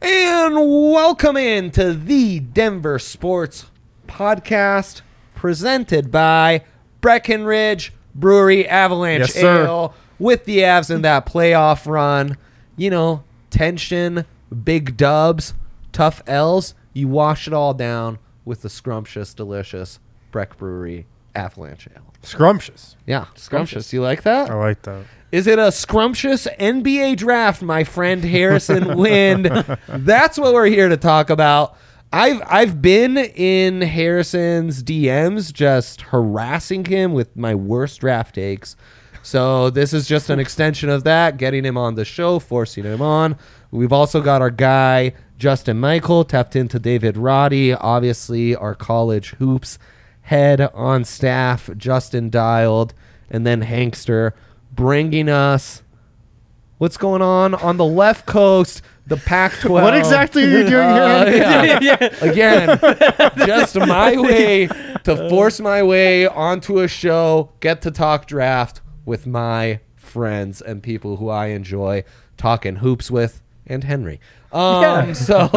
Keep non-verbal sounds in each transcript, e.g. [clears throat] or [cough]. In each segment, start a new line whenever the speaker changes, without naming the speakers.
And welcome in to the Denver Sports Podcast presented by Breckenridge Brewery Avalanche
Yes, sir.
Ale with the Avs in that playoff run. You know, tension, big dubs, tough L's. You wash it all down with the scrumptious, delicious Breck Brewery Avalanche Ale.
Scrumptious.
Yeah, scrumptious. You like that?
I like that.
Is it a scrumptious NBA draft, my friend Harrison [laughs] Wind? That's what we're here to talk about. I've I've been in Harrison's DMs just harassing him with my worst draft takes. So this is just an extension of that, getting him on the show, forcing him on. We've also got our guy Justin Michael tapped into David Roddy, obviously our college hoops head on staff, Justin dialed, and then Hankster bringing us what's going on on the left coast, the Pac-12.
What exactly are you doing
Uh,
here? [laughs] [laughs]
yeah. Again, [laughs] just my way to force my way onto a show, get to talk draft with my friends and people who I enjoy talking hoops with, and Henry. Um,
Yeah.
so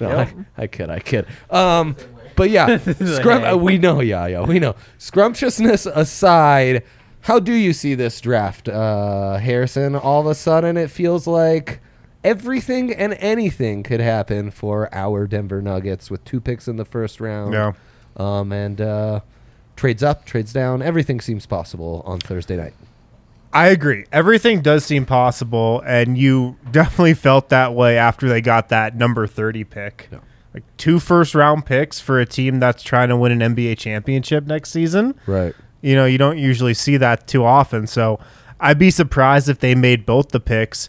no, I, I kid, I kid. Um, but yeah, [laughs] scrum- uh, we know, yeah, yeah, we know. Scrumptiousness aside, how do you see this draft, uh, Harrison? All of a sudden, it feels like everything and anything could happen for our Denver Nuggets with two picks in the first round.
Yeah.
Um, and uh, trades up, trades down. Everything seems possible on Thursday night.
I agree. Everything does seem possible, and you [laughs] definitely felt that way after they got that number 30 pick. Like two first round picks for a team that's trying to win an NBA championship next season.
Right.
You know, you don't usually see that too often. So I'd be surprised if they made both the picks.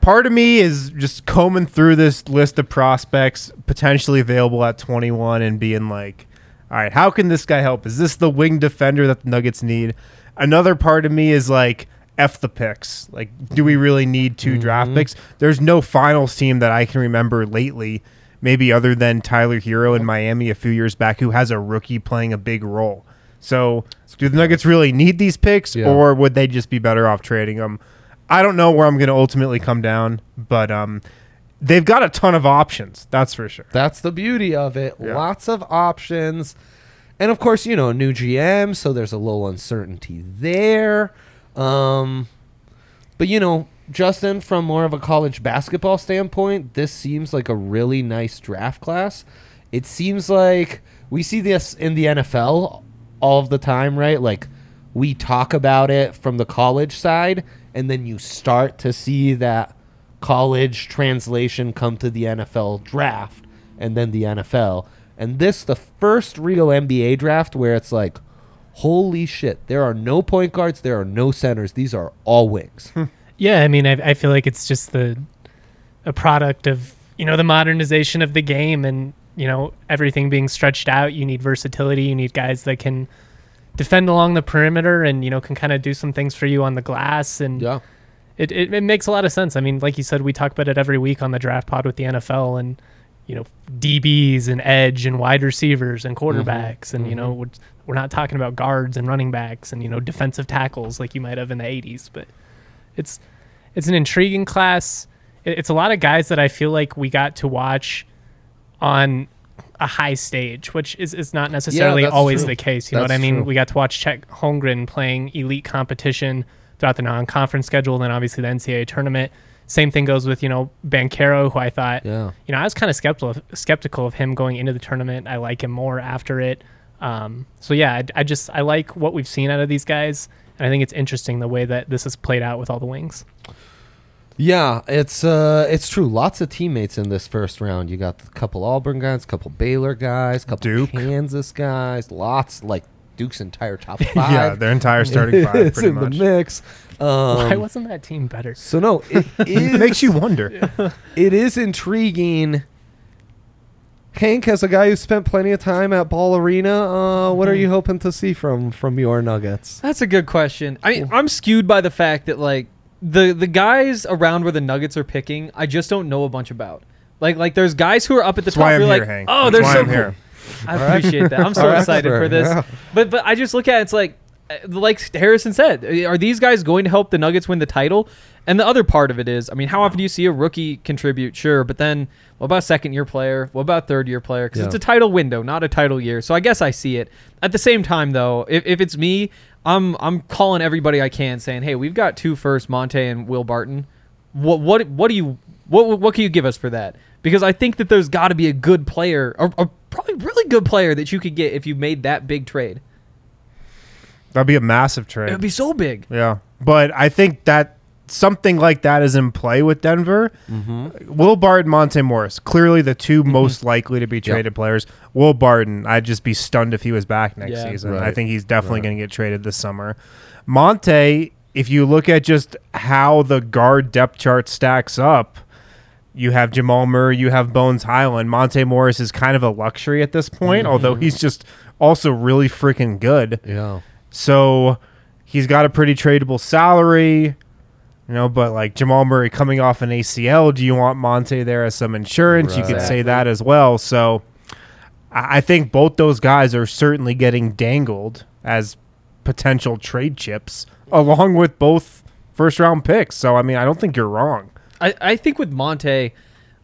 Part of me is just combing through this list of prospects potentially available at 21 and being like, all right, how can this guy help? Is this the wing defender that the Nuggets need? Another part of me is like, F the picks. Like, do we really need 2 draft mm-hmm. picks? There's no finals team that I can remember lately, maybe other than Tyler Herro in Miami a few years back, who has a rookie playing a big role. So, do the Nuggets really need these picks,
Yeah.
or would they just be better off trading them? I don't know where I'm going to ultimately come down, but um, they've got a ton of options. That's for sure.
That's the beauty of it.
Yeah.
Lots of options. And of course, you know, new GM, so there's a little uncertainty there. Um, but you know, Justin, from more of a college basketball standpoint, this seems like a really nice draft class. It seems like we see this in the NFL all of the time, right? Like we talk about it from the college side, and then you start to see that college translation come to the NFL draft and then the NFL. And this the first real NBA draft where it's like holy shit, there are no point guards, there are no centers. These are all wings. [laughs]
Yeah, I mean, I, I feel like it's just the a product of you know the modernization of the game, and you know everything being stretched out. You need versatility. You need guys that can defend along the perimeter, and you know can kind of do some things for you on the glass. And
yeah.
it, it it makes a lot of sense. I mean, like you said, we talk about it every week on the draft pod with the NFL, and you know DBs and edge and wide receivers and mm-hmm. quarterbacks, and you know mm-hmm. we're, we're not talking about guards and running backs and you know defensive tackles like you might have in the '80s, but it's it's an intriguing class. It's a lot of guys that I feel like we got to watch on a high stage, which is, is not necessarily
that's
always
true.
the case. You know what I mean?
true.
We got to watch Chet Holmgren playing elite competition throughout the non-conference schedule, and then obviously the NCAA tournament. Same thing goes with you know Banchero, who I thought
Yeah.
you know I was kind of skeptical skeptical of him going into the tournament. I like him more after it. Um, so yeah, I, I just I like what we've seen out of these guys, and I think it's interesting the way that this has played out with all the wings.
Yeah, it's uh, it's true. Lots of teammates in this first round. You got a couple Auburn guys, a couple Baylor guys, a couple
Duke.
Kansas guys. Lots like Duke's entire top [laughs] five.
yeah, their entire starting five,
is
pretty
in
much.
the mix.
Why
Um,
wasn't that team better?
so no, it [laughs] is,
Makes you wonder. [laughs]
it is intriguing. Hank, as a guy who spent plenty of time at Ball Arena, uh, what are
Mm-hmm.
you hoping to see from from your Nuggets?
That's a good question. I mean, I'm skewed by the fact that like the the guys around where the Nuggets are picking, I just don't know a bunch about. Like like there's guys who are up at the
That's
top.
why I'm
You're
here,
like,
Hank.
oh,
That's
they're
why
so
I'm
cool.
here.
I appreciate that. I'm so excited for this.
yeah.
But but I just look at it, it's like like Harrison said, uh, are these guys going to help the Nuggets win the title? And the other part of it is, I mean, how often do you see a rookie contribute? Sure, but then what about second year player? What about third year player? Because
Yeah.
it's a title window, not a title year. So I guess I see it. At the same time, though, if, if it's me, I'm I'm calling everybody I can, saying, hey, we've got two first, Monte and Will Barton. What what what do you what what can you give us for that? Because I think that there's got to be a good player, or, or probably really good player that you could get if you made that big trade.
That'd be a massive trade.
It would be so big.
Yeah, but I think that something like that is in play with Denver. Mm-hmm. Will Barton, Monte Morris, clearly the 2 mm-hmm. most likely to be traded players. Will Barton, I'd just be stunned if he was back next
Yeah.
season. I think he's definitely going to get traded this summer. Monte, if you look at just how the guard depth chart stacks up. You have Jamal Murray, you have Bones Hyland. Monte Morris is kind of a luxury at this point, mm-hmm. although he's just also really freaking good.
Yeah.
So he's got a pretty tradable salary, you know, but like Jamal Murray coming off an ACL, do you want Monte there as some insurance? You could say that as well. So I I think both those guys are certainly getting dangled as potential trade chips along with both first round picks. So I mean, I don't think you're wrong.
I, I think with Monte,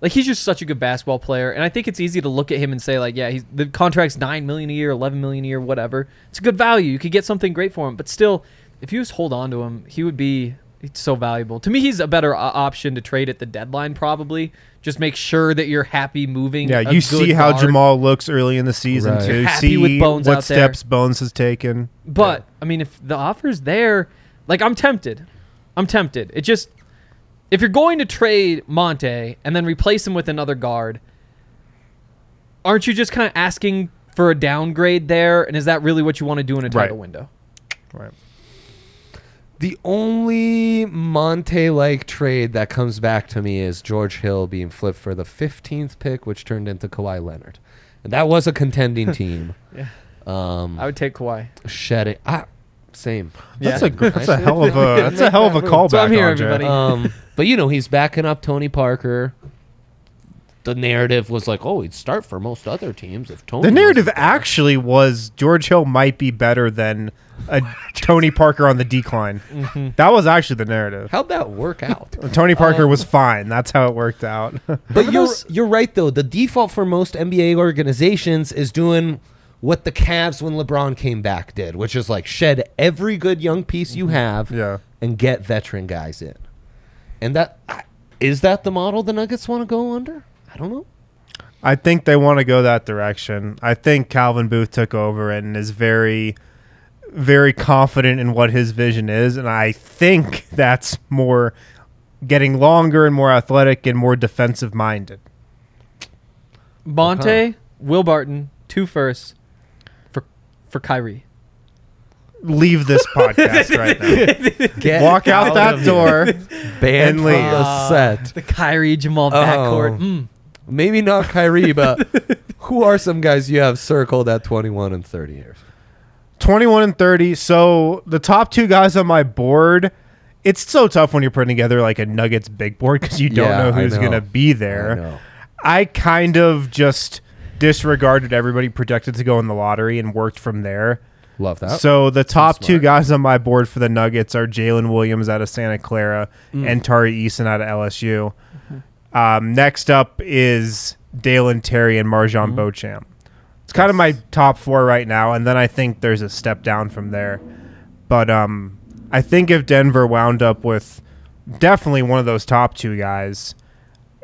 like he's just such a good basketball player, and I think it's easy to look at him and say like, yeah, he's the contract's nine million a year, eleven million a year, whatever. It's a good value. You could get something great for him, but still, if you just hold on to him, he would be it's so valuable. To me, he's a better o- option to trade at the deadline. Probably just make sure that you're happy moving.
Yeah,
a
you
good
see how
guard.
Jamal looks early in the season
Right.
too.
Happy
see
with Bones
what
out there.
steps Bones has taken.
But I mean, if the offer's there, like I'm tempted. I'm tempted. It just if you're going to trade Monte and then replace him with another guard, aren't you just kind of asking for a downgrade there? And is that really what you want to do in a title
Right.
window?
Right.
The only Monte like trade that comes back to me is George Hill being flipped for the 15th pick, which turned into Kawhi Leonard. And that was a contending [laughs] team.
Yeah.
Um,
I would take Kawhi.
shedding. Ah, same.
That's a that's a [laughs] hell of a that's a hell of a callback.
So I'm here,
Andre.
everybody.
Um, [laughs] but you know, he's backing up Tony Parker. The narrative was like, oh, he'd start for most other teams if Tony.
The narrative
wasn't there.
actually was George Hill might be better than a [laughs] Tony Parker on the decline.
Mm-hmm.
That was actually the narrative.
How'd that work out? [laughs]
Tony Parker
Um,
was fine. That's how it worked out. [laughs]
But you're you're right though. The default for most NBA organizations is doing what the Cavs when LeBron came back did, which is like shed every good young piece you have
Yeah.
and get veteran guys in. And that is that the model the Nuggets want to go under? I don't know.
I think they want to go that direction. I think Calvin Booth took over and is very, very confident in what his vision is, and I think [laughs] that's more getting longer and more athletic and more defensive minded.
Monte, Will Barton, two firsts for for Kyrie.
Leave this [laughs] podcast right now.
Get
Walk out that door.
here. banned
and
from
leave.
the set.
The Kyrie Jamal backcourt. Mm.
Maybe not Kyrie, but who are some guys you have circled at 21 and 30 years?
21 and 30. So the top two guys on my board, it's so tough when you're putting together like a Nuggets big board because you don't
Yeah,
know
I
who's
know.
going to be
I
there.
know.
I kind of just disregarded everybody projected to go in the lottery and worked from there.
Love that.
So the top two
smart.
guys on my board for the Nuggets are Jalen Williams out of Santa Clara
Mm.
and Tari Eason out of LSU. Um, next up is Dalen Terry and MarJon
Mm-hmm.
Beauchamp. It's kind of my top four right now, and then I think there's a step down from there. But um, I think if Denver wound up with definitely one of those top two guys.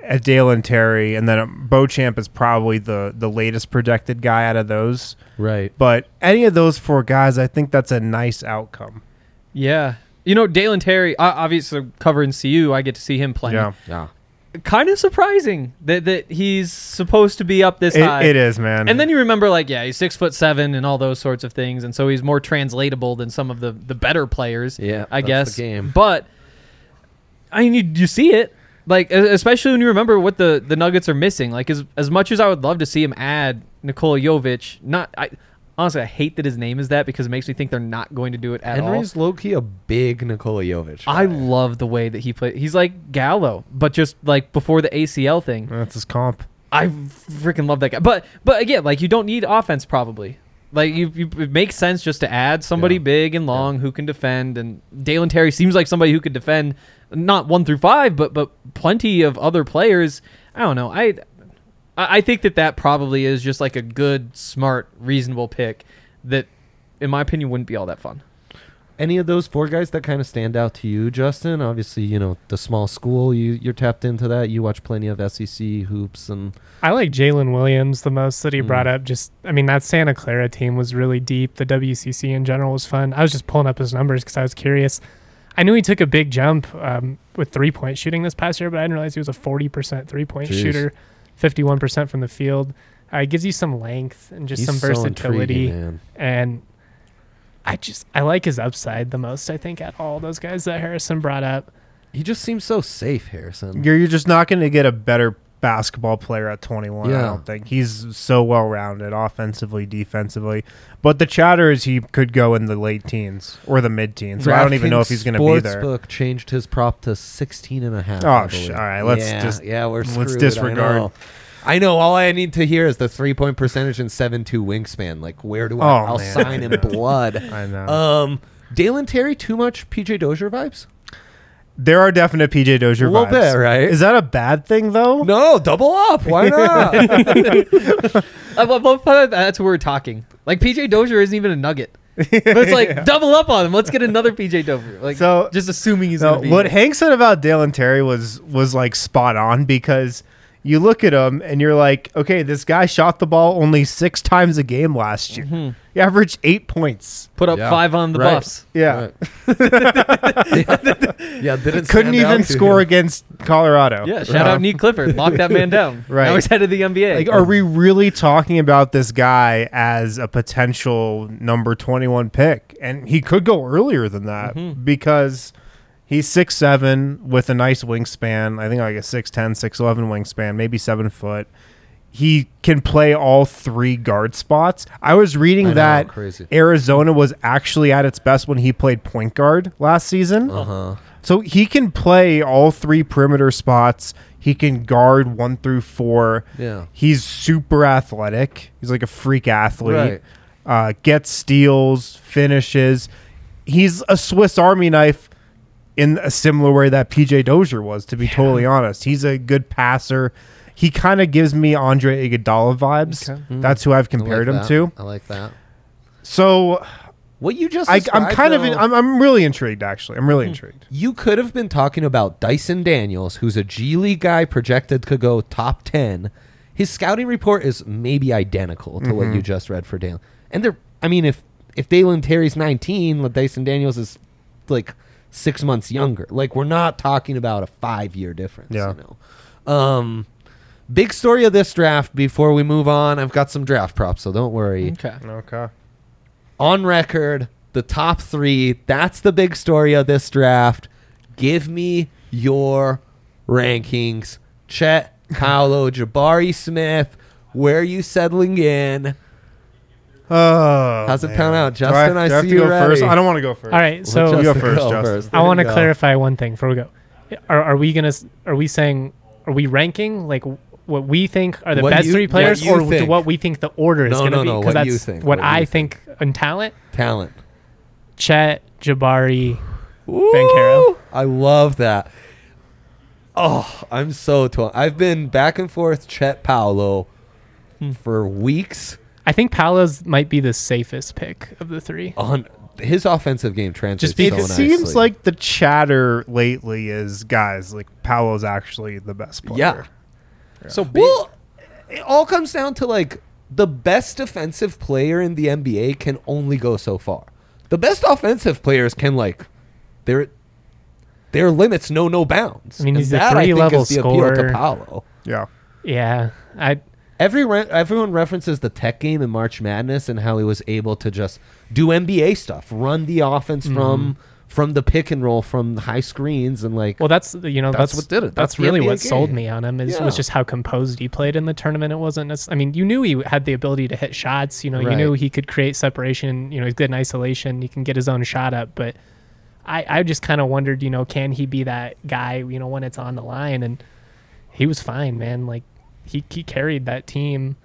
At Dalen Terry, and then Beauchamp is probably the the latest projected guy out of those.
Right.
But any of those four guys, I think that's a nice outcome.
Yeah. You know, Dalen Terry, obviously covering CU, I get to see him playing.
Yeah,
Yeah.
Kind of surprising that, that he's supposed to be up this
it,
high.
it is, man.
And then you remember, like, yeah, he's six foot seven and all those sorts of things, and so he's more translatable than some of the the better players.
Yeah,
I
that's
guess.
the game.
But I mean, you, you see it, like, especially when you remember what the the Nuggets are missing. Like, as as much as I would love to see him add Nikola Jovic, not I. Honestly, I hate that his name is that because it makes me think they're not going to do it at all.
Henry's low key a big Nikola Jovic.
I love the way that he played. He's like Gallo, but just like before the ACL thing.
that's his comp.
I freaking love that guy. But but again, like you don't need offense probably. Like you, you it makes sense just to add somebody
Yeah.
big and long who can defend. And Dalen Terry seems like somebody who could defend not one through five, but but plenty of other players. I don't know. I I I think that that probably is just like a good, smart, reasonable pick that, in my opinion, wouldn't be all that fun.
Any of those four guys that kind of stand out to you, Justin? Obviously, you know the small school. You you're tapped into that. You watch plenty of SEC hoops and
I like Jalen Williams the most that he
Mm.
brought up. Just, I mean, that Santa Clara team was really deep. The WCC in general was fun. I was just pulling up his numbers because I was curious. I knew he took a big jump um, with three point shooting this past year, but I didn't realize he was a 40% three point
Jeez.
shooter, 51% from the field. Uh, it gives you some length and just
he's
some
so
versatility.
intriguing, man.
and I just, I like his upside the most, I think, at all those guys that Harrison brought up.
He just seems so safe, Harrison.
You're, you're just not going to get a better basketball player at 21. I don't think he's so well rounded offensively, defensively. But the chatter is he could go in the late teens or the mid teens. So I don't even know if he's going to be there.
Sportsbook changed his prop to 16 and a half.
Oh, sh- all right, let's
yeah,
just-
yeah, we're
let's disregard.
I know. I know. All I need to hear is the three point percentage and seven two wingspan. Like, where do I?
Oh,
I'll
man.
sign in [laughs] blood.
I know.
Um, Dalen Terry, too much PJ Dozier vibes?
There are definite PJ Dozier
A little
vibes.
bit, right?
Is that a bad thing though?
No, double up. Why [laughs] not?
I love, love how that's what we're talking. Like PJ Dozier isn't even a nugget. But it's like [laughs] double up on him. Let's get another PJ Dozier. Like
So-
just assuming he's
No,
gonna be
what
here.
Hank said about Dalen Terry was was like spot on because you look at him and you're like, okay, this guy shot the ball only six times a game last year.
Mm-hmm.
He averaged eight points.
put up
Yeah.
five on the
Right.
Buffs.
Yeah, [laughs]
yeah, didn't
couldn't
stand
even
out
score
him.
against Colorado.
Yeah, shout out Nique Clifford. Lock that man down. [laughs]
Right.
Now he's head of the NBA.
Like, are we really talking about this guy as a potential number 21 pick? And he could go earlier than that
Mm-hmm.
because he's six seven with a nice wingspan. I think like a 6'10, 6'11 wingspan, maybe seven foot. He can play all three guard spots. I was reading
I know,
that
crazy.
Arizona was actually at its best when he played point guard last season.
Uh huh.
So he can play all three perimeter spots. He can guard one through four.
Yeah.
He's super athletic. He's like a freak athlete.
Right.
Uh, gets steals, finishes. He's a Swiss Army knife in a similar way that PJ Dozier was, to be totally honest. He's a good passer. He kind of gives me Andre Iguodala vibes.
Okay. Hmm.
That's who I've
I like
compared him
that.
to.
I like that.
So
What you just
I, I'm
described,
kind of in, I'm, I'm really intrigued. Actually, I'm really hmm. intrigued.
You could have been talking about Dyson Daniels, who's a G League guy projected to go top 10. His scouting report is maybe identical to what you mm-hmm. just read for Dalen. And they're, I mean, if if Dalen Terry's 19, like Dyson Daniels is like six months younger. Like, we're not talking about a five year difference,
Yeah.
you know. Um, big story of this draft before we move on. I've got some draft props, so don't worry
okay.
Okay.
on record, the top three. That's the big story of this draft. Give me your rankings. Chet, Paolo, [laughs] Jabari Smith. Where are you settling in?
Oh,
How's it
man.
pan out?
Do I-
Justin,
do
I
I have
see
to
you
go first. I don't want to go first.
All right, so
Let
you go first,
go
Justin.
I want to clarify one thing before we go. Are, are we gonna? Are we saying? Are we ranking like what we think are the
What
best
you-
three players,
you
or
think.
what we think the order is
No,
gonna
no,
be?
no,
Because
what you
that's
think,
what
what you
I
think.
think in talent.
Talent.
Chet, Jabari,
Ooh,
Banchero.
I love that. Oh, I'm so torn. I've been back and forth Chet Paolo
Hmm.
for weeks.
I think Paolo's might be the safest pick of the three.
On his offensive game translates.
be-
so
it
nicely.
seems like the chatter lately is guys like Paolo's actually the best player.
yeah.
So big.
Well, it all comes down to like the best defensive player in the NBA can only go so far. The best offensive players can like their their limits know no bounds.
I mean,
And
he's a
that, I think,
three-level
is the appeal to
scorer.
Paolo.
Yeah.
Yeah, I
Every re- everyone references the tech game in March Madness and how he was able to just do NBA stuff, run the offense
Mm-hmm.
from from the pick and roll, from high screens, and like
well, that's you know
That's
that's,
what did it.
That's,
That's
really
NBA
what sold me on him is
Yeah.
was just how composed he played in the tournament. It wasn't. I mean, you knew he had the ability to hit shots. You know, you knew he could create separation. You know, he's good in isolation. He can get his own shot up, but. I, I just kind of wondered, you know, can he be that guy, you know, when it's on the line? And he was fine, man. Like he he carried that team.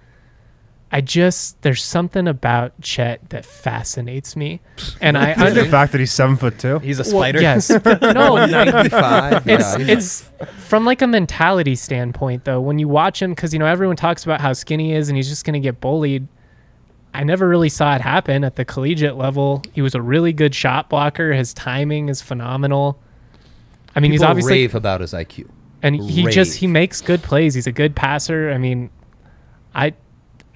I just there's something about Chet that fascinates me, [laughs] and I under the
fact that he's seven foot two.
He's a
well,
spider.
yes, [laughs] no,
95.
it's
yeah.
it's from like a mentality standpoint though. When you watch him, because you know everyone talks about how skinny he is and he's just gonna get bullied. I never really saw it happen at the collegiate level. He was a really good shot blocker. His timing is phenomenal. I mean, he's
People
obviously
rave about his IQ.
And he just he makes good plays. He's a good passer. I mean, I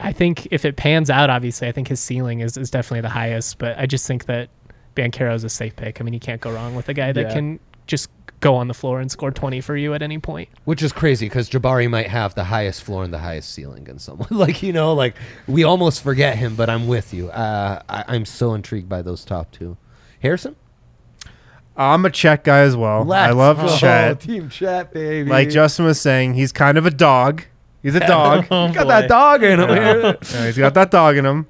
I think if it pans out, obviously, I think his ceiling is, is definitely the highest. But I just think that Banchero is a safe pick. I mean, you can't go wrong with a guy that
Yeah.
can just go on the floor and score 20 for you at any point.
Which is crazy because Jabari might have the highest floor and the highest ceiling in someone. [laughs] like, you know, like we almost forget him, but I'm with you. Uh, I, I'm so intrigued by those top two. Harrison?
I'm a Chet guy as well. I love
Oh,
Chet. [laughs]
Team Chet, baby.
Like Justin was saying, he's kind of a dog. He's a [laughs] dog.
He's got that dog in him. [laughs]
Yeah, he's got that dog in him.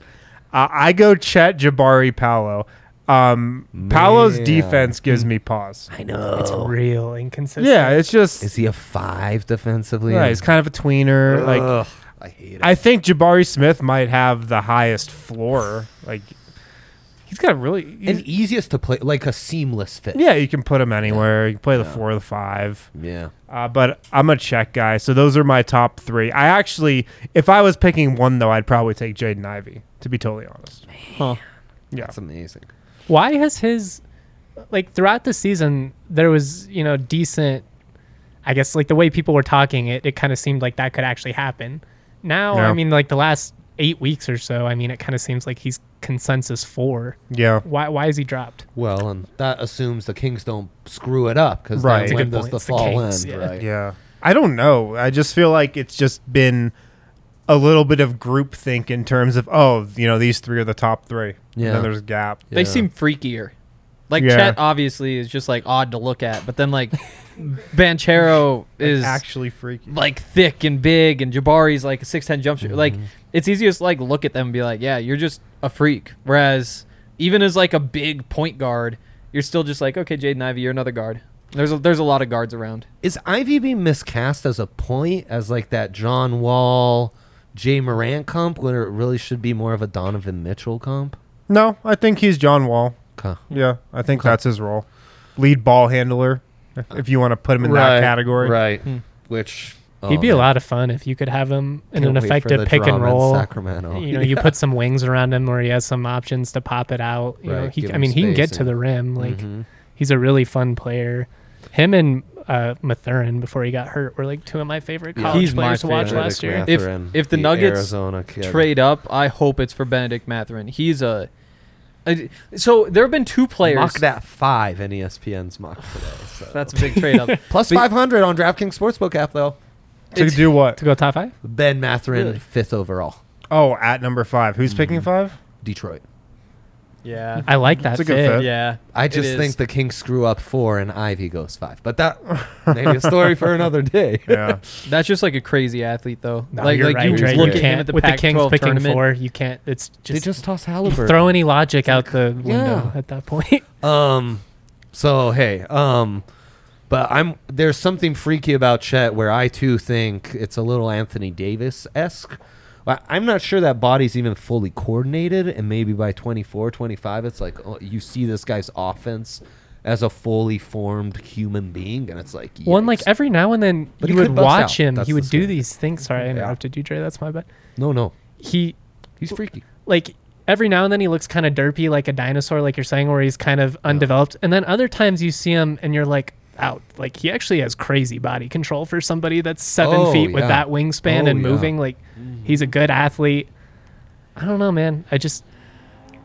Uh, I go Chet, Jabari, Paolo. Um, Paolo's defense gives me pause.
I know.
It's real inconsistent.
Yeah, it's just
Is he a five defensively?
yeah, he's kind of a tweener. Like
I hate it.
I think Jabari Smith might have the highest floor. Like he's got a really he's-
and easiest to play, like a seamless fit.
yeah, you can put him anywhere. You can play the four or the five.
Yeah.
Uh, but I'm a Chet guy, so those are my top three. I actually, if I was picking one though, I'd probably take Jaden Ivey. To be totally honest,
Huh.
yeah.
That's amazing.
Why has his like throughout the season there was you know decent I guess like the way people were talking it it kind of seemed like that could actually happen. Now
Yeah.
I mean like the last 8 weeks or so I mean it kind of seems like he's consensus 4.
Yeah.
Why why is he dropped?
Well, and that assumes the Kings don't screw it up because
Right.
right.
That's a
when does
point.
the
It's the
fall
Kings,
end?
yeah.
Right.
Yeah. I don't know. I just feel like it's just been a little bit of groupthink in terms of oh, you know, these three are the top three. And
Yeah.
then there's a gap.
They
Yeah.
seem freakier. Like
Yeah.
Chet obviously is just like odd to look at, but then like [laughs] Banchero is
actually freaky.
like thick and big, and Jabari's like a six ten jump shooter. Mm-hmm. Like it's easy to like look at them and be like, yeah, you're just a freak. Whereas even as like a big point guard, you're still just like, okay, Jaden Ivey, you're another guard. There's a, there's a lot of guards around.
Is Ivey being miscast as a point as like that John Wall, Ja Morant comp when it really should be more of a Donovan Mitchell comp?
No, I think he's John Wall.
Okay.
Yeah, I think
Okay.
that's his role. Lead ball handler, if you want to put him in that category.
Right.
Hmm.
Which
He'd be a lot of fun if you could have him in
Can't
an effective pick and
drama in
roll.
Sacramento.
You know, you [laughs] put some wings around him where he has some options to pop it out. You know,
Right,
he
give
I mean, he can get
space
to the rim. Like
Mhm.
he's a really fun player. Him and uh, Mathurin before he got hurt were like two of my favorite
Yeah.
college
He's my
players to watch
favorite.
last year.
Benedict
If- if the Nuggets
Arizona.
Trade up. I hope it's for Benedict Mathurin. He's a. I- So there have been two players.
mock that five in E ESPN's mock today. So.
That's a big trade up. [laughs]
five hundred on DraftKings Sportsbook app though.
To
It's-
do what?
To go top five?
Ben Mathurin
Really?
fifth overall,
Oh, at number five. Who's picking mm-hmm. five?
Detroit.
Yeah.
I like that
It's a good
fit.
fit.
Yeah.
I just think the Kings screw up four and Ivey goes five, but that [laughs] maybe a story for another day.
Yeah. [laughs]
that's just like a crazy athlete, though.
No,
like,
you're
like
right,
you
Dre.
look
You
at him
can't-
at the
with the
Pac-12
Kings picking
tournament.
four. You can't. It's just,
they just toss
you
Halliburton.
throw any logic out the [laughs] window
Yeah.
at that point.
Um, so hey, um, but I'm there's something freaky about Chet where I too think it's a little Anthony Davis esque. I'm not sure that body's even fully coordinated, and maybe by 24, 25, it's like oh, you see this guy's offense as a fully formed human being, and it's like
One like every now and then
But
you would watch
out.
him.
That's
he
the
would do these things. Sorry, I
Yeah.
interrupted you, Dre. That's my bad.
no, no,
He
he's freaky.
like every now and then he looks kind of derpy like a dinosaur, like you're saying, where he's kind of undeveloped. And then other times you see him and you're like, out. Like he actually has crazy body control for somebody that's seven
Oh,
feet with
yeah.
that wingspan
Oh,
and
yeah.
moving. Like he's a good athlete. I don't know, man. I just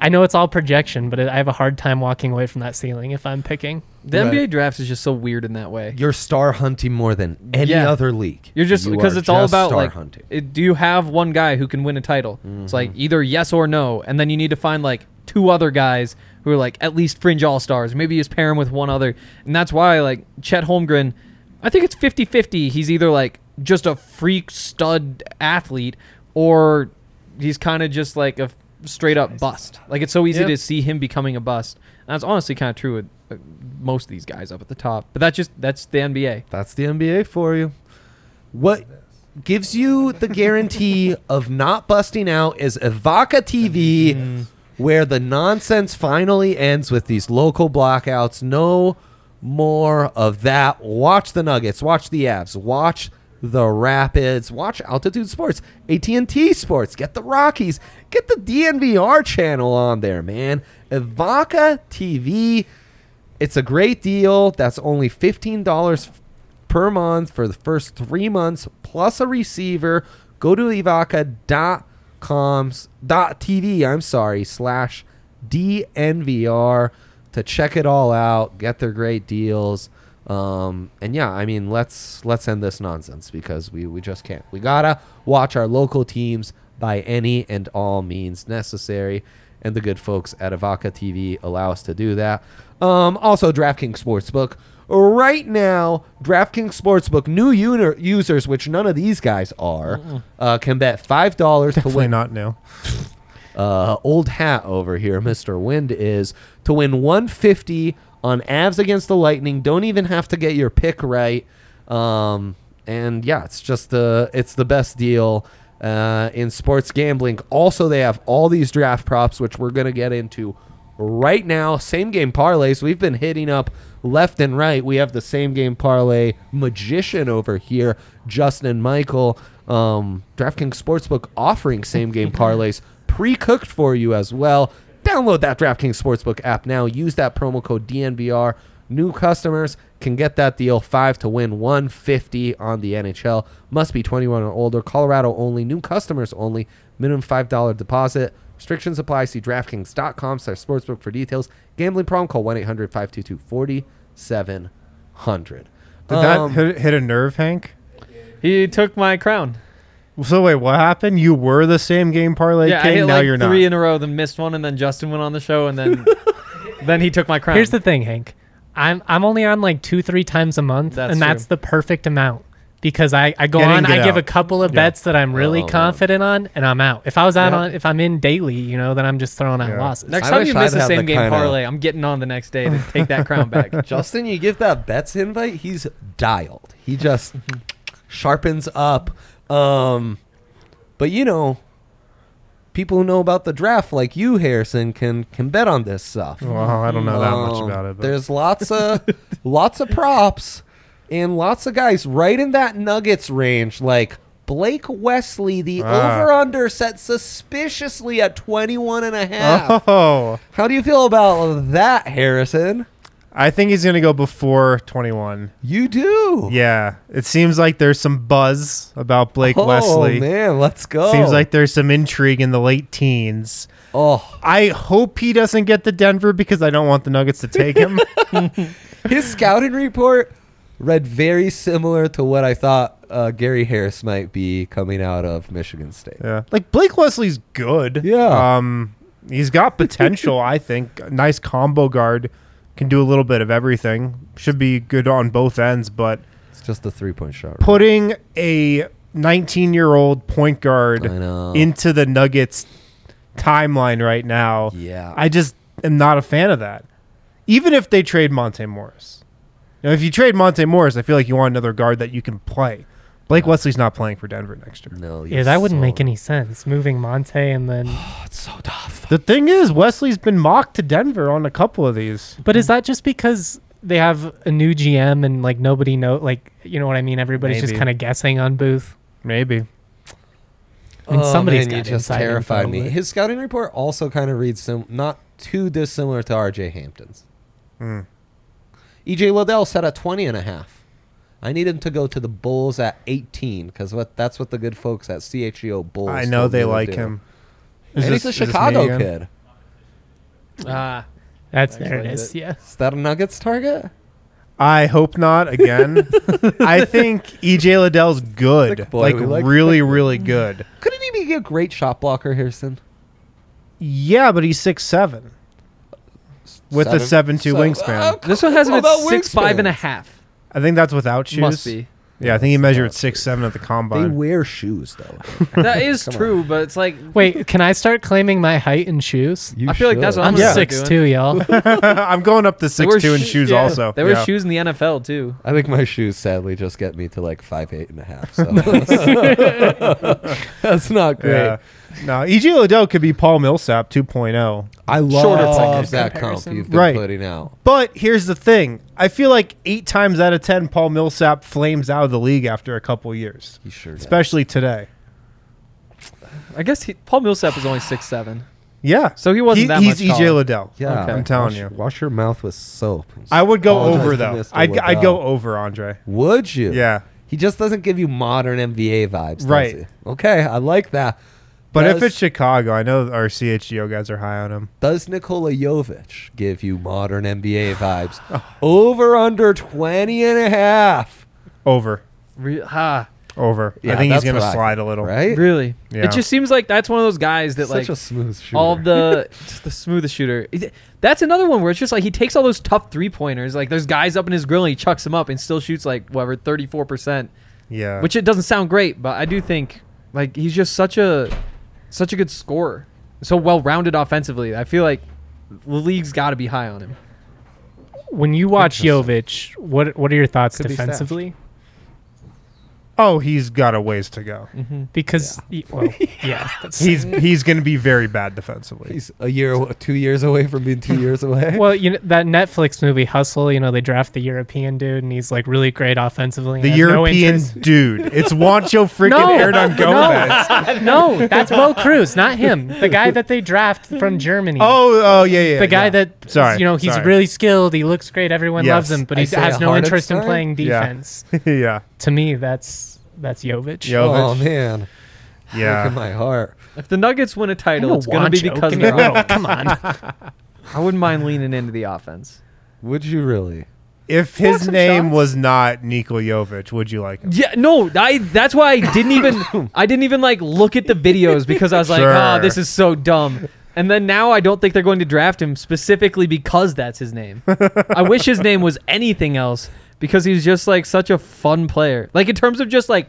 I know it's all projection, but I have a hard time walking away from that ceiling if I'm picking.
The
Right.
NBA draft is just so weird in that way.
You're star hunting more than any
Yeah.
other league.
You're just because
are
it's all about
star
like,
hunting.
it- do you have one guy who can win a title? It's like
Mm-hmm.
either yes or no, and then you need to find like two other guys who are like at least fringe all stars. Maybe you just pair him with one other, and that's why like Chet Holmgren, I think it's 50-50. He's either like just a freak stud athlete, or he's kind of just like a straight up bust. Like it's so easy
Yeah.
to see him becoming a bust. And that's honestly kind of true with uh, most of these guys up at the top. But that's just that's the NBA.
That's the NBA for you. What gives you the guarantee of not busting out is Evoca TV, where the nonsense finally ends with these local blockouts. No more of that. Watch the Nuggets. Watch the Avs. Watch the Rapids. Watch Altitude Sports. AT&T Sports. Get the Rockies. Get the DNVR channel on there, man. Evoca TV. It's a great deal. That's only fifteen dollars per month for the first three months plus a receiver. Go to evoca.com dot TV. I'm sorry slash DNVR to check it all out. Get their great deals. Um, and yeah, I mean, let's let's end this nonsense because we we just can't. We gotta watch our local teams by any and all means necessary. And the good folks at Evoca TV allow us to do that. Um, also, DraftKings Sportsbook. Right now, DraftKings Sportsbook new uni- users, which none of these guys are, uh, can bet five dollars to
Definitely
win
not new. [laughs]
uh, old hat over here, Mr. Wind, is to win 150 on Avs against the Lightning. Don't even have to get your pick right. Um, and yeah, it's just the it's the best deal uh, in sports gambling. Also, they have all these draft props, which we're gonna get into right now. Same game parlays. We've been hitting up left and right. We have the same game parlay magician over here, Justin Michael. Um, DraftKings Sportsbook offering same game [laughs] parlays pre-cooked for you as well. Download that DraftKings Sportsbook app now. Use that promo code DNVR. New customers can get that deal five to win 150 on the NHL. Must be 21 or older. Colorado only. New customers only. Minimum five dollar deposit. Restrictions apply. See DraftKings.com slash sportsbook for details. Gambling problem, call 1 800 522 4700.
Did that um, hit, hit a nerve, Hank?
He took my crown.
So wait, what happened? You were the same game parlay
yeah, I
king.
hit
now
like
you're
three
not.
in a row, then missed one, and then Justin went on the show, and then [laughs] then he took my crown.
Here's the thing, Hank. I'm I'm only on like two, three times a month,
That's
and
true.
that's the perfect amount. Because I, I go
Get
on,
get
I give a couple of
Yeah.
bets that I'm really
Oh, man.
confident on, and I'm out. If I was out
Yeah.
on, if I'm in daily, you know, then I'm just throwing out
Yeah.
losses.
Next
I
time you miss a
the
same game
kinda-
parlay, I'm getting on the next day to take that crown back. [laughs]
Justin, you give that bets invite, he's dialed. He just [laughs] sharpens up. Um, but you know, people who know about the draft, like you, Harrison, can can bet on this stuff.
Well, I don't know that much
Um,
about it. But
There's lots of lots of props and lots of guys right in that Nuggets range, like Blake Wesley, the
Ah.
over under set suspiciously at 21 and a half.
oh,
How do you feel about that, Harrison?
I think he's gonna go before 21.
You do.
Yeah, it seems like there's some buzz about Blake
oh,
Wesley.
Oh, man, let's go.
Seems like there's some intrigue in the late teens.
oh,
I hope he doesn't get to Denver because I don't want the Nuggets to take him. [laughs]
his scouting report read very similar to what I thought uh, Gary Harris might be coming out of Michigan State.
yeah, like Blake Wesley's good.
Yeah.
um, he's got [laughs] potential. I think nice combo guard can do a little bit of everything. Should be good on both ends, but
It's just a three point shot.
putting a 19 year old point guard into the Nuggets timeline right now.
Yeah.
I just am not a fan of that. Even if they trade Monte Morris. Now, if you trade Monte Morris, I feel like you want another guard that you can play. Blake Wesley's not playing for Denver next year.
no,
yeah, that wouldn't make any sense. Moving Monte and then,
Oh, [sighs] it's so tough.
The thing is, Wesley's been mocked to Denver on a couple of these.
but is that just because they have a new GM and like nobody know, like you know what I mean? Everybody's just
Maybe.
kind of guessing on Booth.
Maybe.
I mean,
Oh,
somebody's
man, you just
inside
terrified
info,
me.
but-
His scouting report also kind of reads sim- not too dissimilar to RJ Hampton's.
Hmm.
EJ Liddell set at 20 and a half. I need him to go to the Bulls at 18 because what that's what the good folks at CHGO Bulls.
I know they like
do.
him.
And
Is
he's a
is this me
Chicago kid.
Ah,
That's there it
explains
is.
it.
Yeah.
Is that a Nuggets target?
I hope not again. [laughs] I think EJ Liddell's good.
Boy,
like
like
really,
thick
really good.
Couldn't he be a great shot blocker, Harrison?
Yeah, but he's six seven with a seven two
So-
wingspan.
oh,
this one has him
What about
six five and a
wingspans?
half.
I think that's without shoes.
Must be.
Yeah, I think he measured at six seven at the combine.
They
combine.
wear shoes though. [laughs]
That is
Come on.
true, but it's like [laughs]
Wait, can I start claiming my height in shoes?
You
I feel like that's
should.
what I'm
I'm
gonna
six
start
two, y'all. [laughs]
I'm going up to
They wear
six two in
sho-
shoes
yeah,
also.
They wear
Yeah.
shoes in the NFL too.
I think my shoes sadly just get me to like five eight and a half. So that's not great.
Yeah. No, EJ Liddell could be Paul Millsap 2.0.
I love
second
that comp
comparison.
you've been
Right.
putting out.
But here's the thing. I feel like eight times out of ten, Paul Millsap flames out of the league after a couple years,
He sure does.
especially today.
I guess he, Paul Millsap is only six seven.
Yeah.
So he wasn't that
He's
much
EJ
taller.
Liddell.
Yeah,
Okay.
I'm telling
wash,
you.
Wash your mouth with soap.
I would go
Apologize
over
to
though.
Mr.
I'd, I'd
Liddell.
go over Andre.
Would you?
Yeah.
He just doesn't give you modern NBA vibes, does
Right.
he? Okay, I like that.
But if it's Chicago, I know our CHGO guys are high on him.
Does Nikola Jovic give you modern NBA [sighs] vibes?
Oh.
Over under 20 and a half.
Over.
Re- ha,
Over.
Yeah,
I think he's going to slide a little.
Right?
really?
Yeah.
It just seems like that's one of those guys that
Such
like
a smooth shooter.
all the [laughs] just the smoothest shooter. That's another one where it's just like he takes all those tough three pointers. Like there's guys up in his grill and he chucks them up and still shoots like whatever thirty four percent.
Yeah.
Which it doesn't sound great, but I do think like he's just such a such a good scorer, so well rounded offensively. I feel like the league's got to be high on him.
When you watch Jovic, what what are your thoughts
Could be
defensively?
Oh, he's got a ways to go. Mm-hmm.
Because y- well, [laughs] yeah, that's,
He's he's going to be very bad defensively.
He's a year, two years away from being two years [laughs] away.
well, you know that Netflix movie Hustle. You know they draft the European dude, and he's like really great offensively. and
The
has no
European
interest- [laughs]
dude. It's Juancho freaking
No,
Hernangomez.
no, that's Bo Cruz, not him. The guy that they draft from Germany.
Oh, oh yeah, yeah.
the guy
yeah.
that
Sorry,
you know he's
sorry.
really skilled. He looks great. Everyone
Yes.
loves him, but he
Isaiah
has no interest in
Hartenstein?
playing
Yeah.
defense.
yeah,
To me, that's that's Jovic.
Yo-
oh,
Jovic.
man. Look at
yeah.
my heart.
If the Nuggets win a title, it's gonna be
Juancho.
because
Give
of
me a
their
break. Come on. [laughs]
I wouldn't mind leaning into the offense.
Would you really?
If his
some
name
shots.
was not Niko Jovic, would you like him?
Yeah, no, I. That's why I didn't even. [laughs] I didn't even like look at the videos because I was like, oh,
Sure.
oh, this is so dumb. And then now I don't think they're going to draft him specifically because that's his name. [laughs] I wish his name was anything else because he's just like such a fun player. Like in terms of just like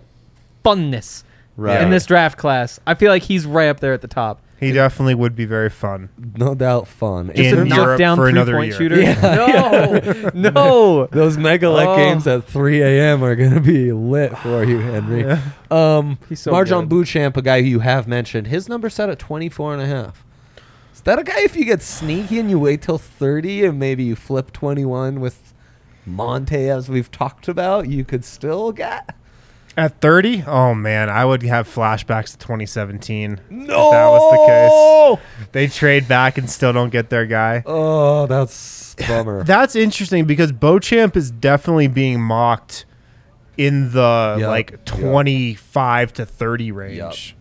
funness
Right.
in this draft class, I feel like he's right up there at the top.
He definitely would be very fun.
No doubt fun.
In
Just a
Europe
knockdown
for
three
another
point
year.
shooter. No, [laughs] no. [laughs]
Those megalite
Oh.
games at 3 a.m. are going to be lit for you, Henry. Um,
He's so
Marjon
good.
Beauchamp, a guy who you have mentioned, his number set at 24 and a half. Is that a guy if you get sneaky and you wait till 30 and maybe you flip 21 with Monte as we've talked about, you could still get?
At 30, oh man, I would have flashbacks to 2017.
No!
If that was the case. They trade back and still don't get their guy.
Oh, that's bummer. [laughs]
That's interesting because Beauchamp is definitely being mocked in the
Yup,
like
yup.
25 to 30 range.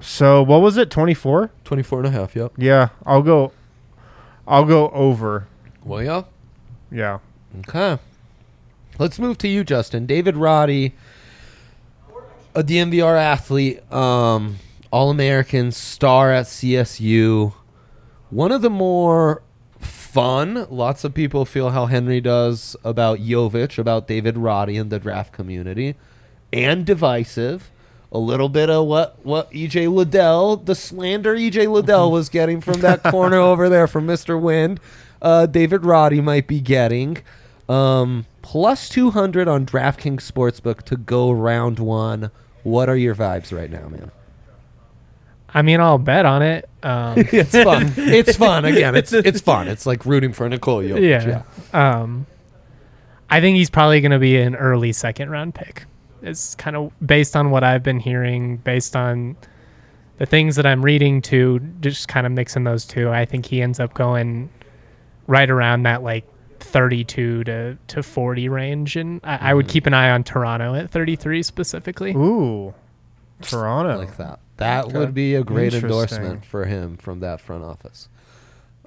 So what was it? 24?
24 and a half, yep.
Yeah, I'll go I'll go over.
Well, yeah.
Yeah.
Okay. Let's move to you, Justin. David Roddy, a DNVR athlete, um, All American, star at CSU. One of the more fun, lots of people feel how Henry does about Jovic, about David Roddy in the draft community, and divisive. A little bit of what, what EJ Liddell, the slander EJ Liddell [laughs] was getting from that corner over there from Mr. Wind, uh, David Roddy might be getting. Um, plus 200 on DraftKings Sportsbook to go round one. What are your vibes right now, man?
I mean, I'll bet on it. Um, [laughs]
it's fun. It's fun. Again, it's [laughs] it's fun. It's like rooting for Nikola Jokic.
yeah. Um, I think he's probably going to be an early second round pick. It's kind of based on what I've been hearing, based on the things that I'm reading to just kind of mixing those two. I think he ends up going right around that like 32 to, to 40 range. And I, I would keep an eye on Toronto at 33 specifically.
Ooh, Toronto.
like that. That
Okay.
would be a great endorsement for him from that front office.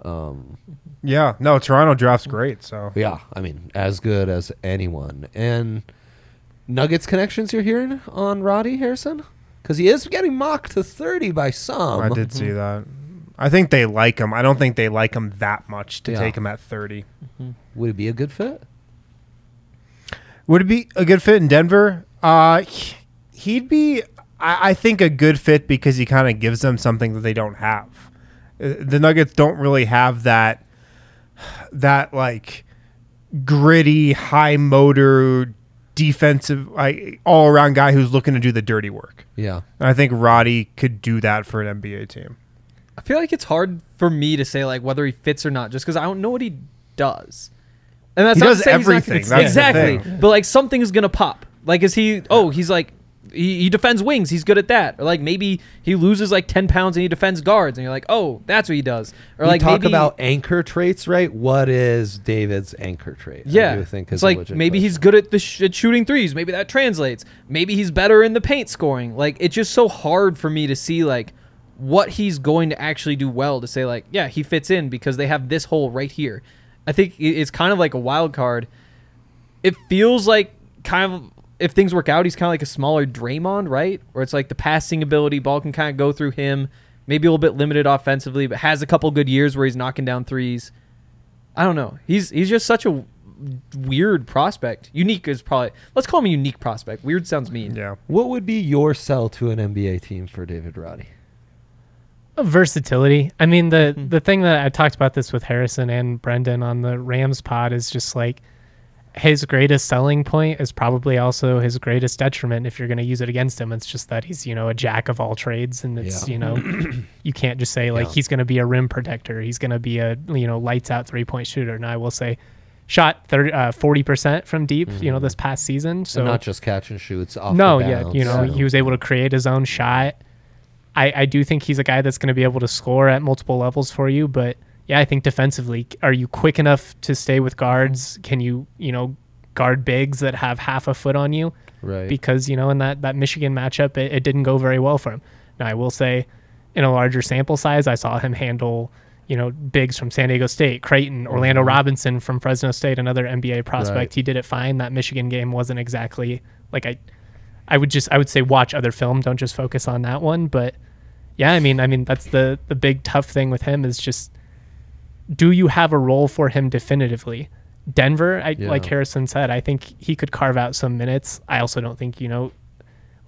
Um,
Yeah, no, Toronto draft's great. So
yeah, I mean, as good as anyone. And Nuggets connections you're hearing on Roddy Harrison? Because he is getting mocked to 30 by some.
I did see that. I think they like him. I don't think they like him that much to
Yeah.
take him at 30.
Would it be a good fit?
Would it be a good fit in Denver? Uh, he- he'd be, I, I think, a good fit because he kind of gives them something that they don't have. Uh, The Nuggets don't really have that, that like gritty, high motor, defensive, like, all around guy who's looking to do the dirty work.
Yeah.
And I think Roddy could do that for an NBA team.
I feel like it's hard for me to say like whether he fits or not, just because I don't know what he does. And that's
He
not
does
to say he's not
everything. the
exactly. But like something is gonna pop. Like is he? Oh, he's like he, he defends wings. He's good at that. Or like maybe he loses like ten pounds and he defends guards, and you're like, oh, that's what he does. Or
We
like
talk
maybe,
about anchor traits, right? What is David's anchor trait?
Yeah,
do think
it's like maybe he's good at the sh- at shooting threes. Maybe that translates. Maybe he's better in the paint scoring. Like it's just so hard for me to see like what he's going to actually do well to say like yeah he fits in because they have this hole right here. I think it's kind of like a wild card. It feels like kind of if things work out, he's kind of like a smaller Draymond, right? Where it's like the passing ability, ball can kind of go through him. Maybe a little bit limited offensively, but has a couple good years where he's knocking down threes. I don't know. He's he's just such a weird prospect. Unique is probably let's call him a unique prospect. Weird sounds mean.
Yeah.
What would be your sell to an NBA team for David Roddy?
Versatility. I mean, the the thing that I talked about this with Harrison and Brendan on the Rams pod is just like his greatest selling point is probably also his greatest detriment if you're going to use it against him. It's just that he's, you know, a jack of all trades and it's,
Yeah.
you know, [clears throat] you can't just say like
Yeah.
he's going to be a rim protector. He's going to be a, you know, lights out three-point shooter. And I will say shot 30 uh, 40% from deep, you know, this past season. So
So not just catch and shoots off.
no, yeah, you know,
so-
he was able to create his own shot. I, I do think he's a guy that's going to be able to score at multiple levels for you, but yeah, I think defensively, are you quick enough to stay with guards? Can you, you know, guard bigs that have half a foot on you?
right.
Because you know, in that that Michigan matchup, it, it didn't go very well for him. Now, I will say, in a larger sample size, I saw him handle. You know, bigs from San Diego State, Creighton, mm-hmm. Orlando Robinson from Fresno State, another NBA prospect.
Right.
He did it fine. That Michigan game wasn't exactly like I I would just I would say watch other film. Don't just focus on that one. But yeah, I mean, I mean that's the the big tough thing with him is just do you have a role for him definitively? Denver, I, like Harrison said, I think he could carve out some minutes. I also don't think you know,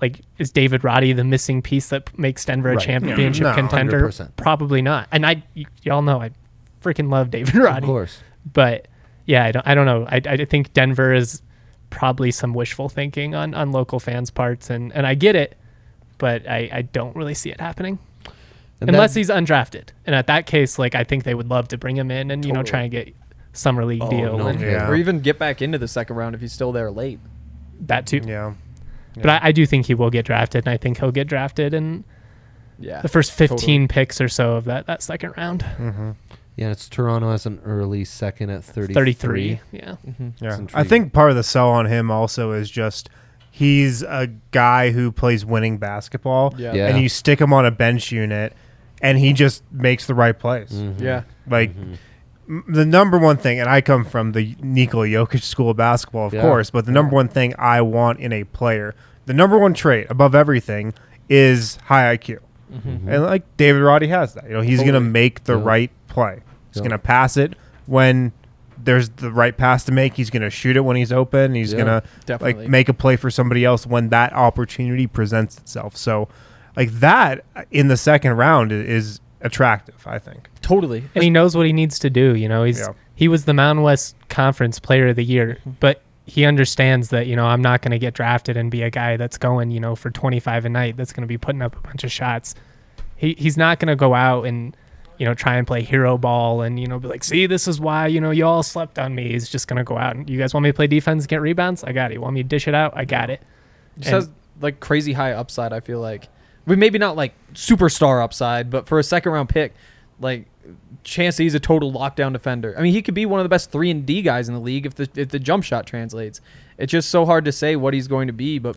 like is David Roddy the missing piece that makes Denver a
Right.
championship
No,
contender?
100%.
Probably not. And I, y- y'all know, I freaking love David Roddy
of course.
but yeah, I don't, I don't know. I, I think Denver is probably some wishful thinking on, on local fans' parts, and, and I get it, but I, I don't really see it happening
And
unless
that-
he's undrafted. And at that case, like I think they would love to bring him in and you know try and get summer league
Oh,
deal
no
and.
Yeah.
Or even get back into the second round if he's still there late.
that too.
Yeah.
But I, I do think he will get drafted, and I think he'll get drafted in
Yeah.
the first 15
totally.
picks or so of that, that second round. Mm-hmm.
Yeah, it's Toronto as an early second at 33.
33. Yeah. Mm-hmm.
Yeah. I think part of the sell on him also is just he's a guy who plays winning basketball.
Yeah.
Yeah.
And you stick him on a bench unit and he just makes the right plays.
Mm-hmm.
Yeah.
Like mm-hmm. m- the number one thing, and I come from the Nikola Jokic school of basketball, of
Yeah.
course, but the number one thing I want in a player, the number one trait above everything is high IQ. Mm-hmm. And like David Roddy has that. You know, he's going to make the
Yeah.
right play. He's
Yeah.
going to pass it when there's the right pass to make. He's going to shoot it when he's open. He's
Yeah.
going to
Definitely.
like make a play for somebody else when that opportunity presents itself. So like that in the second round is attractive, I think.
Totally.
and he knows what he needs to do. You know, he's
Yeah.
he was the Mountain West Conference Player of the Year, but he understands that you know I'm not going to get drafted and be a guy that's going you know for 25 a night that's going to be putting up a bunch of shots. He he's not going to go out and you know try and play hero ball and you know be like, see, this is why you know you all slept on me. He's just going to go out and you guys want me to play defense, get rebounds, I got it. You want me to dish it out, I got it.
Just
And-
has like crazy high upside. I feel like, we maybe not like superstar upside, but for a second round pick, like chance that he's a total lockdown defender. I mean, he could be one of the best three and D guys in the league if the if the jump shot translates. It's just so hard to say what he's going to be, but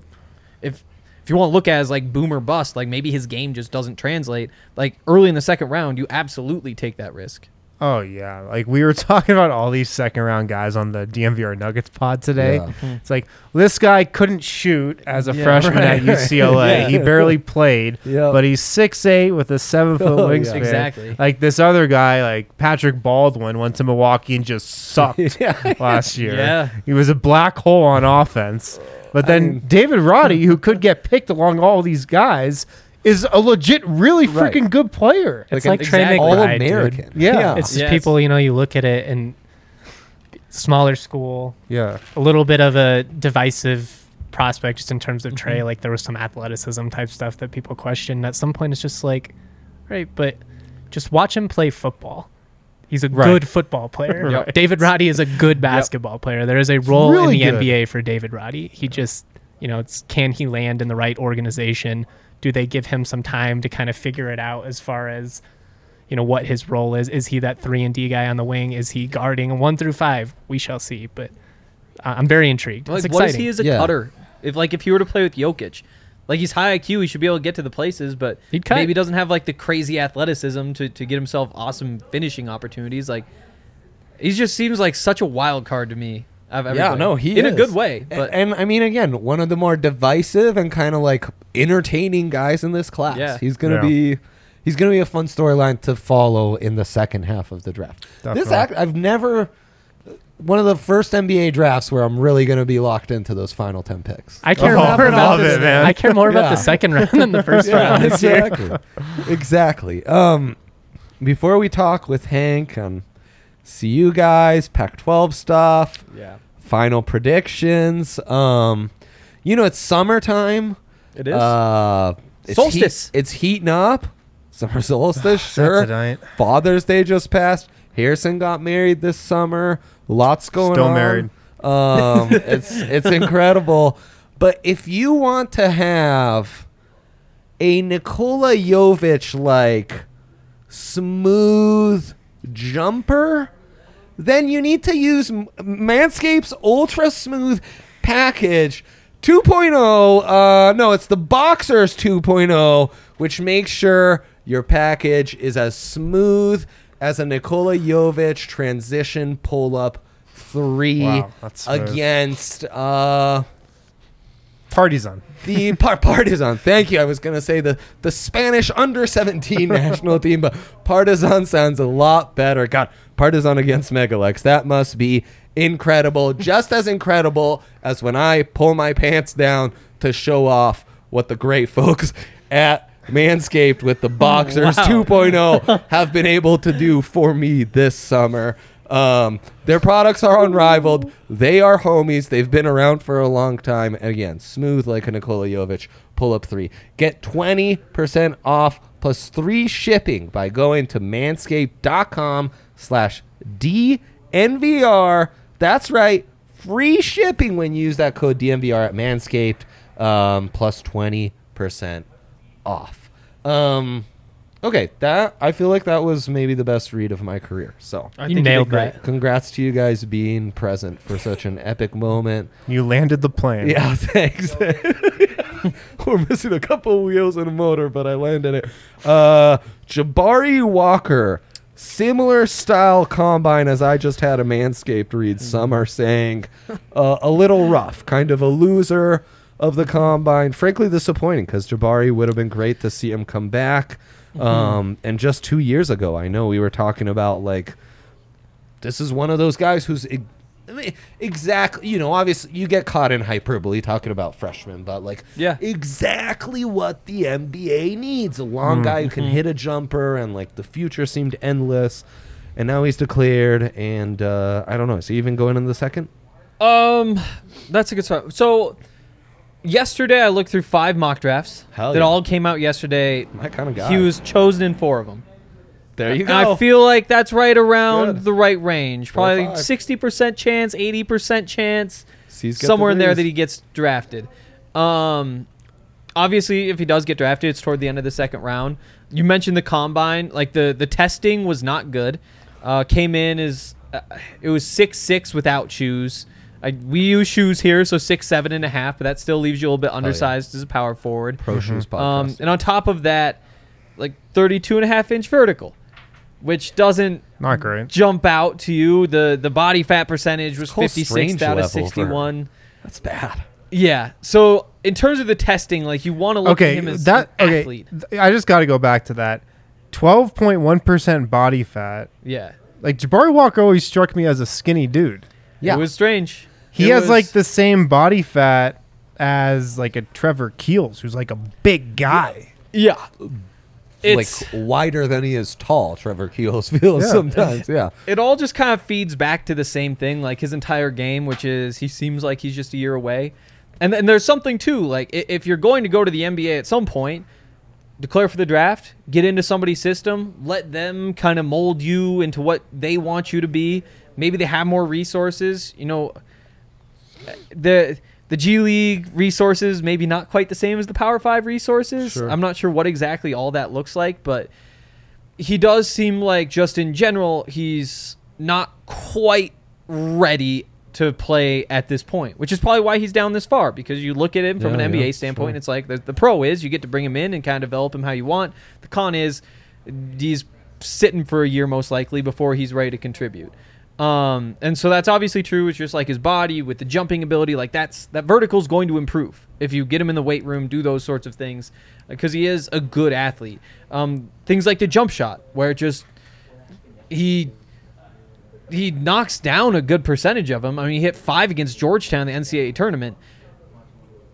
if if you want to look at it as like boom or bust, like maybe his game just doesn't translate. Like early in the second round, you absolutely take that risk.
Oh yeah, like we were [laughs] talking about all these second round guys on the DNVR Nuggets pod today.
Yeah. Mm-hmm.
It's like this guy couldn't shoot as a
Yeah,
freshman
right,
at UCLA.
right. [laughs]
He barely played, [laughs]
Yep.
but he's six eight with a seven foot
Oh, yeah.
wingspan.
Exactly.
Like this other guy, like Patrick Baldwin, went to Milwaukee and just sucked
Yeah.
last year.
Yeah.
he was a black hole on offense. Oh. But then
mean-
David Roddy, who [laughs] could get picked along all these guys, is a legit, really
Right.
freaking good player.
It's
Like
like,
an
Trey
exact-
McBride,
All
dude.
American.
Yeah.
It's just
Yes.
people, you know, you look at it and smaller school,
Yeah.
a little bit of a divisive prospect just in terms of mm-hmm. Trey. Like there was some athleticism type stuff that people questioned. At some point, it's just like, right, but just watch him play football. He's a
Right.
good football player.
Yep. [laughs]
David Roddy is a good basketball player. There is a role
really
in the
good.
NBA for David Roddy. He just, you know, it's can he land in the right organization? Do they give him some time to kind of figure it out as far as you know what his role is. Is he that three and D guy on the wing? Is he guarding one through five? We shall see. But uh, I'm very intrigued.
Like,
it's
what is
exciting.
he as a
Yeah.
cutter? If like if he were to play with Jokic, like he's high IQ, he should be able to get to the places, but
He'd
maybe doesn't have like the crazy athleticism to, to get himself awesome finishing opportunities. Like he just seems like such a wild card to me. Of
Yeah,
everybody.
no, he
in
is.
a good way. But
and, I mean, again, one of the more divisive and kind of like entertaining guys in this class.
Yeah.
He's gonna
Yeah.
be, he's gonna be a fun storyline to follow in the second half of the draft. This act, I've never. One of the first NBA drafts where I'm really going to be locked into those final ten picks.
I care
Oh,
more about this.
it, man.
I care more about
Yeah.
the second round than the first [laughs] round this year.
exactly. exactly. Um, before we talk with Hank and see you guys, Pac-12 stuff,
yeah,
final predictions. Um, you know, it's summertime.
it is.
Uh, it's
Solstice.
Heat, it's heating up. Summer solstice, [sighs] sure. Father's Day just passed. Harrison got married this summer. Lots going
Still
on.
married.
Um, [laughs] it's it's incredible. But if you want to have a Nikola Jovic like smooth jumper, then you need to use M- Manscaped's Ultra Smooth Package 2.0. Uh, no, it's the Boxers 2.0, which makes sure your package is as smooth as a Nikola Jovic transition pull up three
Wow, that's smooth.
against uh,
Parties on.
the [laughs] par- Partizan. Thank you. I was gonna say the the Spanish under seventeen [laughs] national team, but Partizan sounds a lot better. God, Partizan against Megalex. That must be incredible. Just as incredible as when I pull my pants down to show off what the great folks at Manscaped with the Boxers
Wow.
2.0 [laughs] have been able to do for me this summer. Um, their products are unrivaled. They are homies. They've been around for a long time. And again, smooth like a Nikola Jovic pull up three. Get 20% off three shipping by going to manscaped.com slash DNVR. That's right. Free shipping when you use that code DNVR at Manscaped. Um, plus 20% off. Um, okay, that I feel like that was maybe the best read of my career. So,
I
You
think
nailed
did great.
that.
congrats to you guys being present for such an epic moment.
You landed the plane.
Yeah, [laughs] thanks. [laughs] We're missing a couple wheels and a motor, but I landed it. Uh, Jabari Walker, similar style combine as I just had a Manscaped read. Some are saying uh, a little rough, kind of a loser of the combine. Frankly, disappointing because Jabari would have been great to see him come back. Um, and just two years ago, I know we were talking about like this is one of those guys who's e- I mean, exactly you know obviously you get caught in hyperbole talking about freshmen but like
Yeah.
exactly what the NBA needs a long guy who can hit a jumper and like the future seemed endless and now he's declared and uh, I don't know is he even going in the second
Um, that's a good start. So, yesterday I looked through five mock drafts
Hell
that
yeah.
all came out yesterday.
my kind of guy
He was chosen in four of them.
there you
And I feel like that's right around
Good.
the right range. Probably sixty percent chance, eighty percent chance,
He's the
somewhere in there that he gets drafted. Um, obviously, if he does get drafted, it's toward the end of the second round. You mentioned the combine, like the the testing was not good. Uh, came in as uh, it was six six without shoes. I, we use shoes here, so six seven and a half, but that still leaves you a little bit undersized as a power forward.
Pro Shoes podcast.
Um, and on top of that, like 32 and a half inch vertical, which doesn't
Not great.
jump out to you. The the body fat percentage was
Whole
56
strange
out of
level for-
61.
That's bad.
Yeah. So in terms of the testing, like you want to look at him as
that
an
okay.
athlete.
th- I just got to go back to that. Twelve point one percent body fat.
Yeah.
Like Jabari Walker always struck me as a skinny dude.
Yeah.
It was strange.
He
It
has
was-
like the same body fat as like a Trevor Keels, who's like a big guy.
Yeah. It's
like wider than he is tall. Trevor Keels [laughs] feels
Yeah.
sometimes. Yeah.
it all just kind of feeds back to the same thing, like his entire game, which is he seems like he's just a year away. And then there's something too, like if you're going to go to the NBA at some point, declare for the draft, get into somebody's system, let them kind of mold you into what they want you to be. Maybe they have more resources. You know, the the G League resources maybe not quite the same as the Power Five resources.
Sure.
I'm not sure what exactly all that looks like, but he does seem like just in general he's not quite ready to play at this point, which is probably why he's down this far. Because you look at him from
Yeah,
an NBA
yeah,
standpoint,
sure.
it's like the, the pro is you get to bring him in and kind of develop him how you want. The con is he's sitting for a year most likely before he's ready to contribute. Um, and so that's obviously true. It's just like his body with the jumping ability, like that's that vertical is going to improve if you get him in the weight room, do those sorts of things, because he is a good athlete. Um, things like the jump shot, where it just he he knocks down a good percentage of them. I mean, he hit five against Georgetown in the NCAA tournament.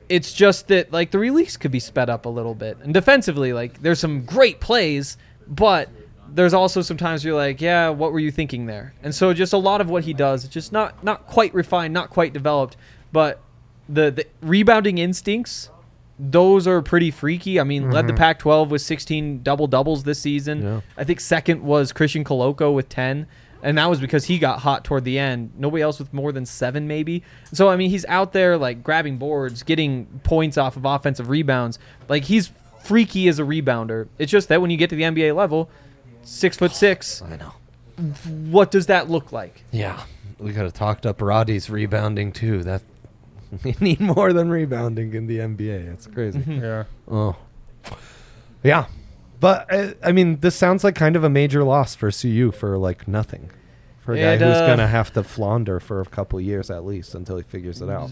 It's just that like the release could be sped up a little bit, and defensively, like there's some great plays, but there's also sometimes you're like, yeah, what were you thinking there? And so just a lot of what he does, it's just not not quite refined, not quite developed, but the the rebounding instincts. Those are pretty freaky. I mean, led the mm-hmm. Pac-12 with 16 double doubles this season.
Yeah.
I think second was Christian Koloko with 10, and that was because he got hot toward the end. Nobody else with more than seven, maybe. So I mean, he's out there like grabbing boards, getting points off of offensive rebounds. Like he's freaky as a rebounder. It's just that when you get to the NBA level, six foot six,
I know.
what does that look like?
Yeah. We could have talked up Roddy's rebounding too. That [laughs] we need more than rebounding in the NBA. It's crazy.
Yeah.
Oh. Yeah. But uh, I mean, this sounds like kind of a major loss for CU for like nothing. For a guy
It,
who's
uh,
gonna have to flounder for a couple years at least until he figures it out.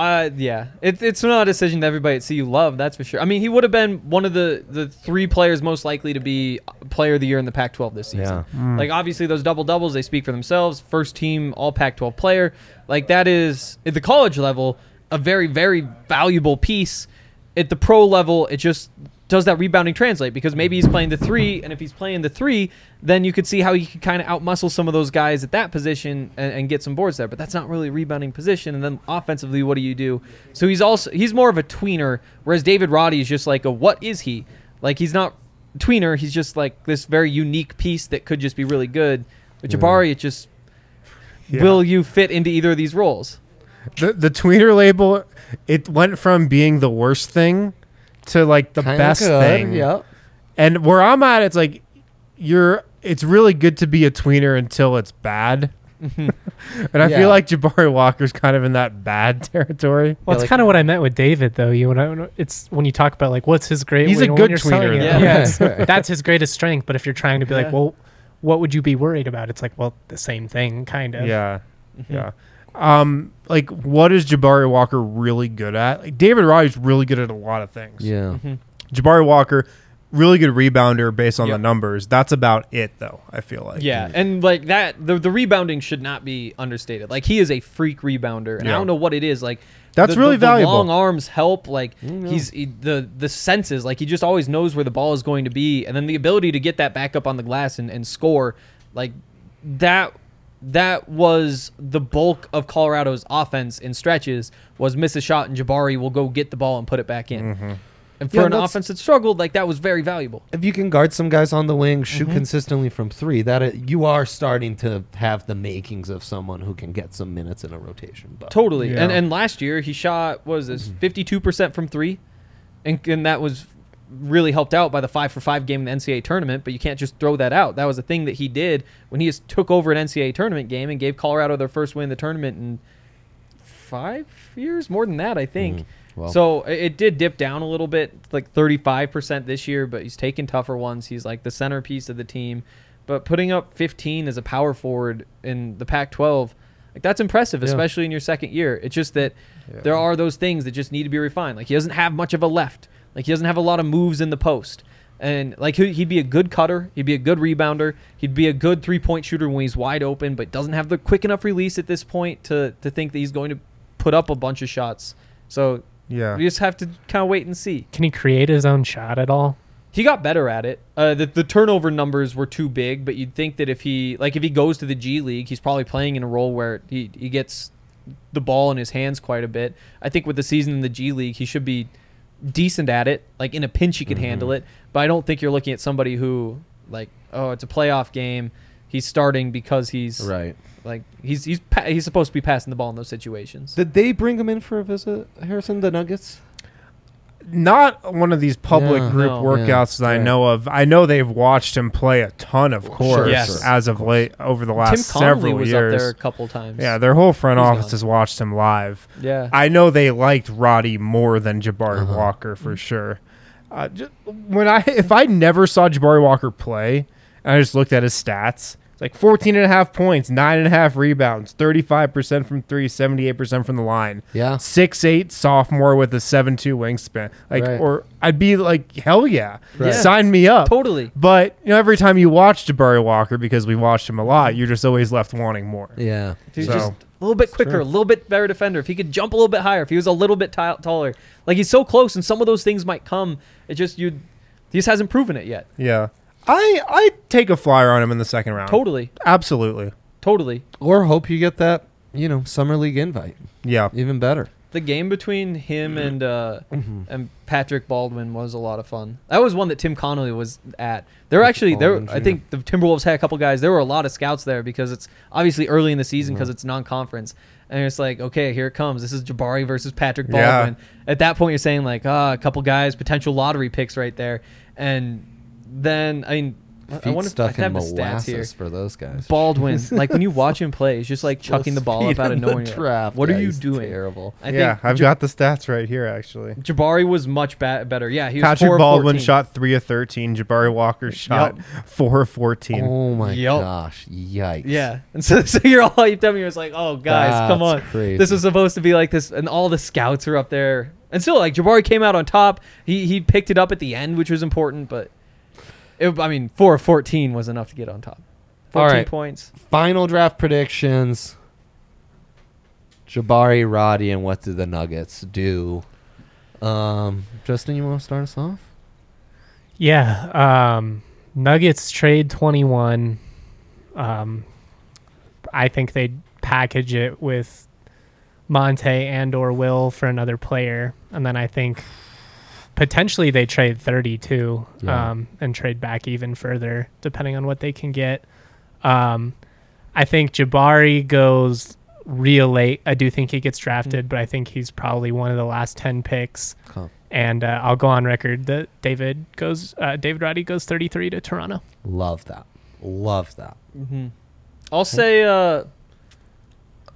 Uh, yeah, it, it's not a decision that everybody at CU loved. That's for sure. I mean, he would have been one of the the three players most likely to be Player of the Year in the Pac-12 this season.
Yeah.
Like obviously those double doubles, they speak for themselves. First team All Pac-12 player. Like that is at the college level a very very valuable piece. At the pro level, it just does that rebounding translate because maybe he's playing the three, and if he's playing the three, then you could see how he could kind of outmuscle some of those guys at that position and, and get some boards there. But that's not really a rebounding position. And then offensively, what do you do? So he's also he's more of a tweener, whereas David Roddy is just like a what is he? Like he's not tweener. He's just like this very unique piece that could just be really good. With Jabari, it just
Yeah.
will you fit into either of these roles?
The the tweener label, it went from being the worst thing to like the
Kinda
best
good,
thing.
Yep.
And where I'm at, it's like you're. It's really good to be a tweener until it's bad. Mm-hmm. [laughs] and I
Yeah.
feel like Jabari Walker's kind of in that bad [laughs] territory.
Well,
Yeah,
it's
like-
kind of what I meant with David, though. You know, it's when you talk about like what's his great.
He's
you
a
know,
good
you're selling
tweener,
it,
though.
Yeah,
Yeah. [laughs]
that's his greatest strength. But if you're trying to be
Yeah.
like, well, what would you be worried about? It's like, well, the same thing, kind of.
Yeah, mm-hmm. yeah. Um, like what is Jabari Walker really good at? Like David Roddy's really good at a lot of things.
Yeah.
Jabari Walker, really good rebounder based on
Yep.
the numbers. That's about it, though. I feel like.
Yeah, and like that, the the rebounding should not be understated. Like he is a freak rebounder, and I don't know what it is. Like
That's
the-
really
the,
valuable.
The long arms help. Like he's he, the the senses. Like he just always knows where the ball is going to be, and then the ability to get that back up on the glass and, and score. Like that. That was the bulk of Colorado's offense in stretches. Was miss a shot and Jabari will go get the ball and put it back in. And for
Yeah,
an offense that struggled, like that was very valuable.
if you can guard some guys on the wing, shoot
Mm-hmm.
consistently from three, that it, you are starting to have the makings of someone who can get some minutes in a rotation. But
Totally.
Yeah.
And and last year he shot was this
Mm-hmm.
fifty two percent from three, and and that was really helped out by the five for five game in the NCAA tournament. But you can't just throw that out. That was a thing that he did when he just took over an NCAA tournament game and gave Colorado their first win in the tournament in five years, more than that, I think.
Mm, well.
so it, did dip down a little bit, like thirty five percent this year. But he's taking tougher ones. He's like the centerpiece of the team. But putting up 15 as a power forward in the Pac-12, like that's impressive,
Yeah.
especially in your second year. It's just that there are those things that just need to be refined. Like he doesn't have much of a left. Like he doesn't have a lot of moves in the post. And like he- he'd be a good cutter, he'd be a good rebounder, he'd be a good three-point shooter when he's wide open, but doesn't have the quick enough release at this point to to think that he's going to put up a bunch of shots. So
Yeah.
we just have to kind of wait and see.
Can he create his own shot at all?
He got better at it. Uh, the, the turnover numbers were too big, but you'd think that if he like if he goes to the G League, he's probably playing in a role where he, he gets the ball in his hands quite a bit. I think with the season in the G League, he should be decent at it. Like in a pinch, he could mm-hmm. handle it. But I don't think you're looking at somebody who like oh it's a playoff game. He's starting because he's
right.
like he's he's pa- he's supposed to be passing the ball in those situations.
Did they bring him in for a visit, Harrison? The Nuggets.
Not one of these public
Yeah.
group
No.
workouts that I know of. I know they've watched him play a ton, of course,
Yes.
as of late over the last
Tim
several
was
years.
up there a couple times.
Yeah, their whole front
He's
office
gone.
has watched him live.
yeah.
I know they liked Roddy more than Jabari
Uh-huh.
Walker for sure. Uh, just, when I if I never saw Jabari Walker play, and I just looked at his stats, it's like 14 and a half points, nine and a half rebounds, 35% from three, 78% from the line.
Yeah.
Six eight sophomore with a seven two wingspan. Like
Right.
or I'd be like, hell yeah.
Right.
Sign me up.
Totally.
But you know, every time you watch Jabari Walker, because we watched him a lot, you're just always left wanting more.
Yeah.
He's
So-
just a little bit quicker, a little bit better defender. If he could jump a little bit higher, if he was a little bit ti- taller, like he's so close, and some of those things might come. It just you, he just hasn't proven it yet.
Yeah. I I take a flyer on him in the second round.
Totally,
Absolutely.
totally.
Or hope you get that, you know, summer league invite.
Yeah.
Even better.
The game between him and uh,
Mm-hmm.
and Patrick Baldwin was a lot of fun. That was one that Tim Connolly was at. There were actually there.
Baldwin
I
Jr.
think the Timberwolves had a couple guys. There were a lot of scouts there because it's obviously early in the season
Mm-hmm.
because it's non-conference. And it's like, okay, here it comes. This is Jabari versus Patrick
Yeah.
Baldwin. At that point, you're saying like, ah, a couple guys, potential lottery picks right there. And then I mean, I- I
Feet
wonder if I
stuck
have
in
the stats here.
molasses for those guys.
Baldwin, [laughs] like when you watch him play, he's just like chucking the ball up out of nowhere. and you're like, What are you
he's
doing?
Terrible.
I
yeah,
think
I've
Ja-
got the stats right here actually.
Jabari was much ba- better. Yeah, he was
Patrick
four of
Baldwin
14.
shot 3 of 13, Jabari Walker shot 4 of 14.
Oh my
Yup.
gosh! Yikes!
Yeah, [laughs] and so, so you're all hyped up. And you're just like, oh guys, come
That's
on.
crazy.
This was supposed to be like this, and all the scouts are up there, and still like Jabari came out on top. He he picked it up at the end, which was important, but it, I mean, four of 14 was enough to get on top. 14
right.
points.
Final draft predictions. Jabari, Roddy, and what do the Nuggets do? Um, Justin, you want to start us off?
Yeah. Um, Nuggets trade 21. Um, I think they'd package it with Monte and or Will for another player. And then I think potentially they trade 32
Yeah.
um, and trade back even further, depending on what they can get. Um, I think Jabari goes real late. I do think he gets drafted, but I think he's probably one of the last 10 picks.
Huh.
And uh, I'll go on record that David goes, uh, David Roddy goes 33 to Toronto.
Love that. Love that.
hmm I'll say uh,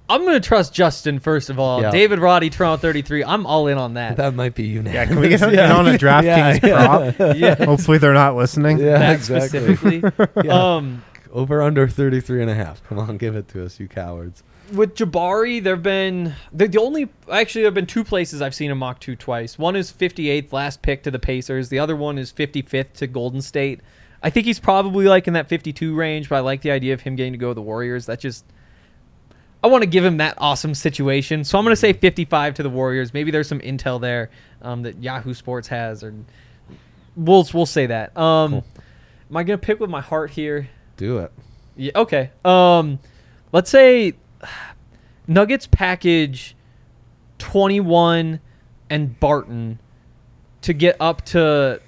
I'm gonna trust Justin first of all.
Yeah.
David Roddy, Toronto 33. I'm all in on that.
That might be you now.
Yeah, can we get, get [laughs] on a DraftKings
Yeah,
prop? [laughs]
yeah,
Hopefully they're not listening.
Yeah,
that
exactly.
specifically. [laughs] Um,
Over under 33 and a half. Come on, give it to us, you cowards.
with Jabari, there've been the, the only actually there've been two places I've seen him mock two twice. One is 58th, last pick to the Pacers. The other one is 55th to Golden State. I think he's probably like in that 52 range, but I like the idea of him getting to go to the Warriors. That just I want to give him that awesome situation. So I'm going to say 55 to the Warriors. Maybe there's some intel there um, that Yahoo Sports has, or we'll we'll say that. Um,
Cool.
Am I going to pick with my heart here?
Do it.
Yeah. Okay. Um, let's say Nuggets package twenty one and Barton to get up to.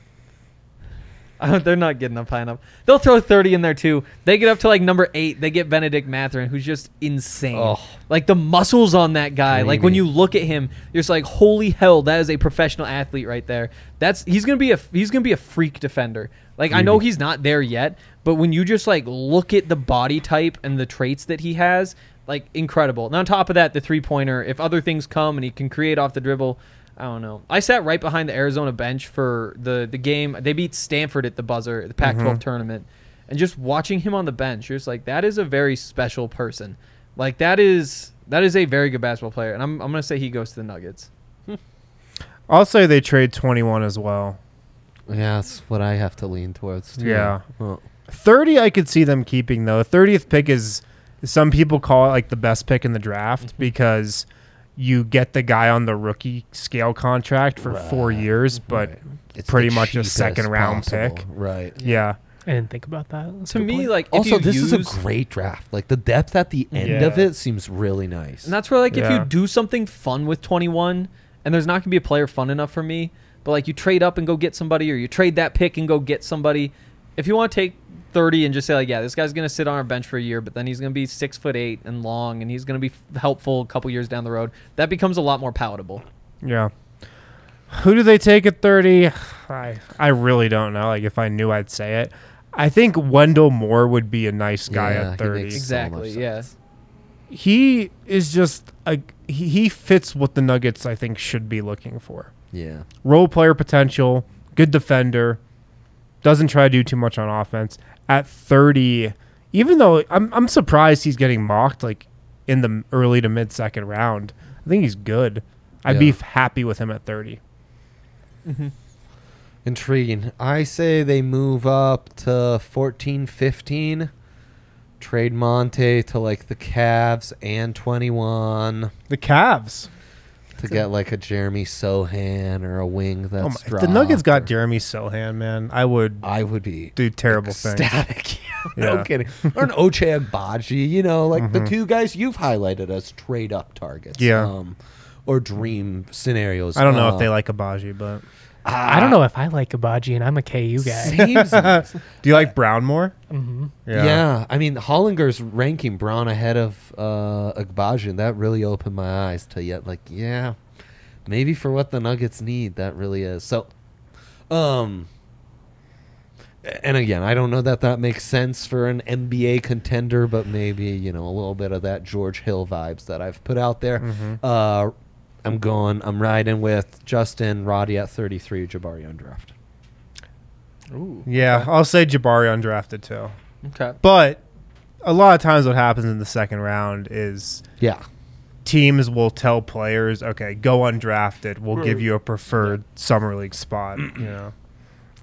[laughs] They're not getting up high enough. They'll throw 30 in there too. They get up to like number eight. They get Bennedict Mathurin, who's just insane.
Oh.
Like the muscles on that guy. Like when you look at him, you're just like, holy hell, that is a professional athlete right there. That's he's gonna be a he's gonna be a freak defender. Like I know he's not there yet, but when you just like look at the body type and the traits that he has, like incredible. And on top of that, the three pointer. If other things come and he can create off the dribble, I don't know. I sat right behind the Arizona bench for the the game. They beat Stanford at the buzzer, the Pac-12 tournament, and just watching him on the bench, you're just like, that is a very special person. Like that is that is a very good basketball player, and I'm I'm gonna say he goes to the Nuggets. [laughs]
I'll say they trade 21 as well.
Yeah, that's what I have to lean towards. Too.
Yeah.
Well,
30 I could see them keeping though. 30th pick is some people call it like the best pick in the draft
Mm-hmm.
because you get the guy on the rookie scale contract for 4 years, but
right. It's
pretty much a second round
possible.
pick.
Right.
yeah.
I didn't think about that. That's
To me,
point.
like if
Also,
you
this is a great draft. Like the depth at the end
Yeah.
of it seems really nice.
And that's where like if you do something fun with 21 and there's not going to be a player fun enough for me, but like you trade up and go get somebody or you trade that pick and go get somebody. If you want to take 30 and just say like, yeah, this guy's going to sit on our bench for a year, but then he's going to be 6 foot 8 and long and he's going to be f- helpful a couple years down the road. That becomes a lot more palatable.
Yeah. Who do they take at 30? I I really don't know. Like if I knew I'd say it. I think Wendell Moore would be a nice guy
Yeah,
at 30.
makes- so
Exactly.
much
yeah.
he is just a he, he fits what the Nuggets I think should be looking for.
Yeah.
Role player potential, good defender, doesn't try to do too much on offense. At 30, even though I'm I'm surprised he's getting mocked like in the early to mid second round. I think he's good. I'd be
Yeah.
f- happy with him at 30. Mm-hmm.
Intriguing. I say they move up to 14, 15. Trade Monte to like the Cavs and 21
The Cavs.
To get like a Jeremy Sochan or a wing that's
Oh my, if the Nuggets got Jeremy Sochan, man, I would
I would be
do terrible things.
ecstatic. [laughs] [laughs] no
Yeah.
kidding. Or an Ochai Agbaji, you know, like the two guys you've highlighted as trade up targets.
Mm-hmm. Yeah.
Um, or dream scenarios.
I don't know
Uh,
if they like Agbaji, but
I don't know if I like Agbaji, and I'm a KU guy.
Seems [laughs] [laughs]
do you like Brown more?
hmm
Yeah. I mean Hollinger's ranking Brown ahead of uh Agbaji, that really opened my eyes to yet like, yeah, maybe for what the Nuggets need, that really is. So um and again, I don't know that that makes sense for an NBA contender, but maybe, you know, a little bit of that George Hill vibes that I've put out there. Uh I'm going I'm riding with Justin Roddy at 33 Jabari undrafted.
Ooh.
Yeah, I'll say Jabari undrafted too.
Okay.
But a lot of times, what happens in the second round is
Yeah.
teams will tell players, "Okay, go undrafted. We'll give you a preferred summer league spot." You [clears throat] know,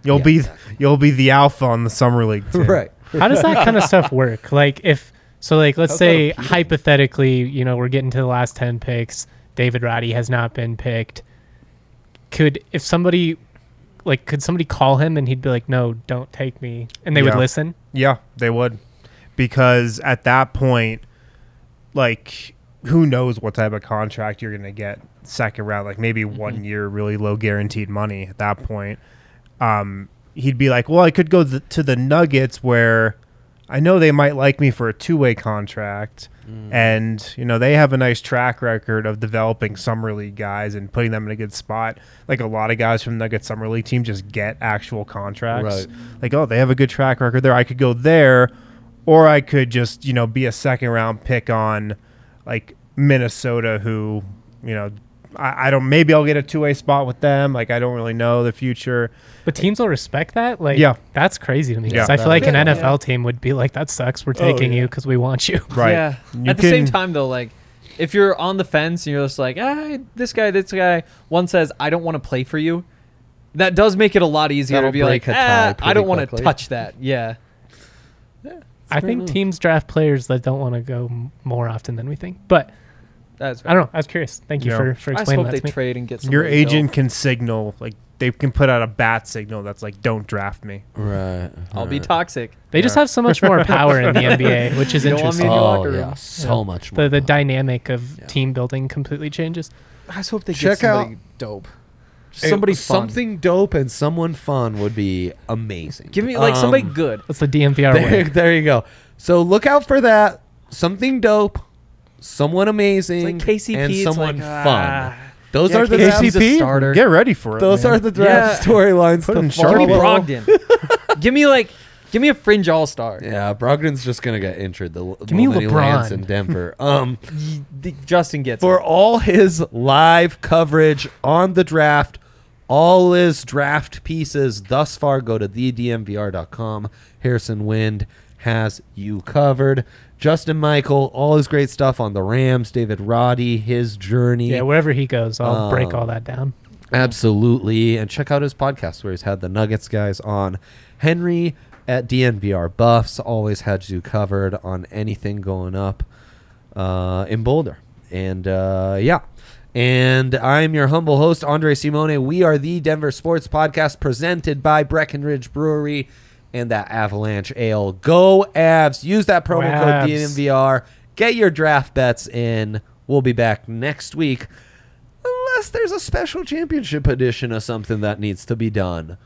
you'll
Yeah,
be
exactly.
you'll be the alpha on the summer league team.
Right.
How does that kind of stuff work? Like if so, like let's
How's that
say
appealing?
hypothetically, you know, we're getting to the last ten picks. David Roddy has not been picked. Could if somebody like could somebody call him and he'd be like, "No, don't take me," and they would listen?
Yeah, they would, because at that point, like, who knows what type of contract you're gonna get second round? Like maybe one year, really low guaranteed money. At that point, um, he'd be like, "Well, I could go th- to the Nuggets where I know they might like me for a two way contract." Mm. And you know they have a nice track record of developing summer league guys and putting them in a good spot. Like a lot of guys from the Nuggets summer league team just get actual contracts.
Right.
Like oh they have a good track record there. I could go there, or I could just you know be a second round pick on like Minnesota, who you know I, I don't maybe I'll get a two way spot with them. Like I don't really know the future.
But teams will respect that. Like,
Yeah.
that's crazy to me.
Yeah.
I feel like an
Yeah.
NFL team would be like, "That sucks. We're taking you because we want you."
Right.
Yeah.
You
At the same time, though, like if you're on the fence and you're just like, ah, this guy, this guy, one says, I don't want to play for you. That does make it a lot easier
That'll
to be like, ah, I don't want to touch that. Yeah.
yeah I think teams draft players that don't want to go m- more often than we think. But
That's.
I don't know. I was curious. Thank you
Yeah.
for for
I just
explaining
hope
that
they
to me.
trade and get
some.
Your
agent
built.
can signal like they can put out a bat signal that's like don't draft me.
Right.
I'll be
right.
toxic.
They just
Yeah.
have so much more power in the [laughs] NBA, which is
You don't want me
interesting.
in your
Oh
room.
yeah, so
Yeah.
much more.
The the
fun.
dynamic of
Yeah.
team building completely changes.
I just hope they
Check
get somebody dope. somebody
Hey,
fun.
something dope and someone fun would be amazing.
Give me like somebody
Um,
good.
That's the DNVR [laughs]
There,
way.
there you go. So look out for that. Something dope, someone amazing,
It's like KCP,
and
it's
someone
like,
fun.
ah.
Those
Yeah,
are the
KCP
draft,
He's a starter.
Get ready for it.
those
man.
are the draft
Yeah. [laughs]
storylines
Put
to
in
follow.
Give me
Follow.
Brogdon. [laughs] give me like, give me a fringe all star.
Yeah, Brogdon's just gonna get injured. The
Give me
moment he lands
LeBron.
in Denver. [laughs] Um,
Justin gets
for
it.
all his live coverage on the draft, all his draft pieces thus far, go to thednvr.com. Harrison Wind has you covered. Justin Michael, all his great stuff on the Rams. David Roddy, his journey.
Yeah, wherever he goes, I'll break
Um,
all that down.
Absolutely. And check out his podcast where he's had the Nuggets guys on. Henry at DNVR Buffs always had you covered on anything going up uh, in Boulder. And uh, yeah. And I'm your humble host, Andre Simone. We are the Denver Sports Podcast presented by Breckenridge Brewery and that Avalanche Ale. Go Avs. Use that promo code. DNVR. Get your draft bets in. We'll be back next week unless there's a special championship edition of something that needs to be done.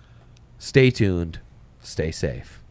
Stay tuned. Stay safe.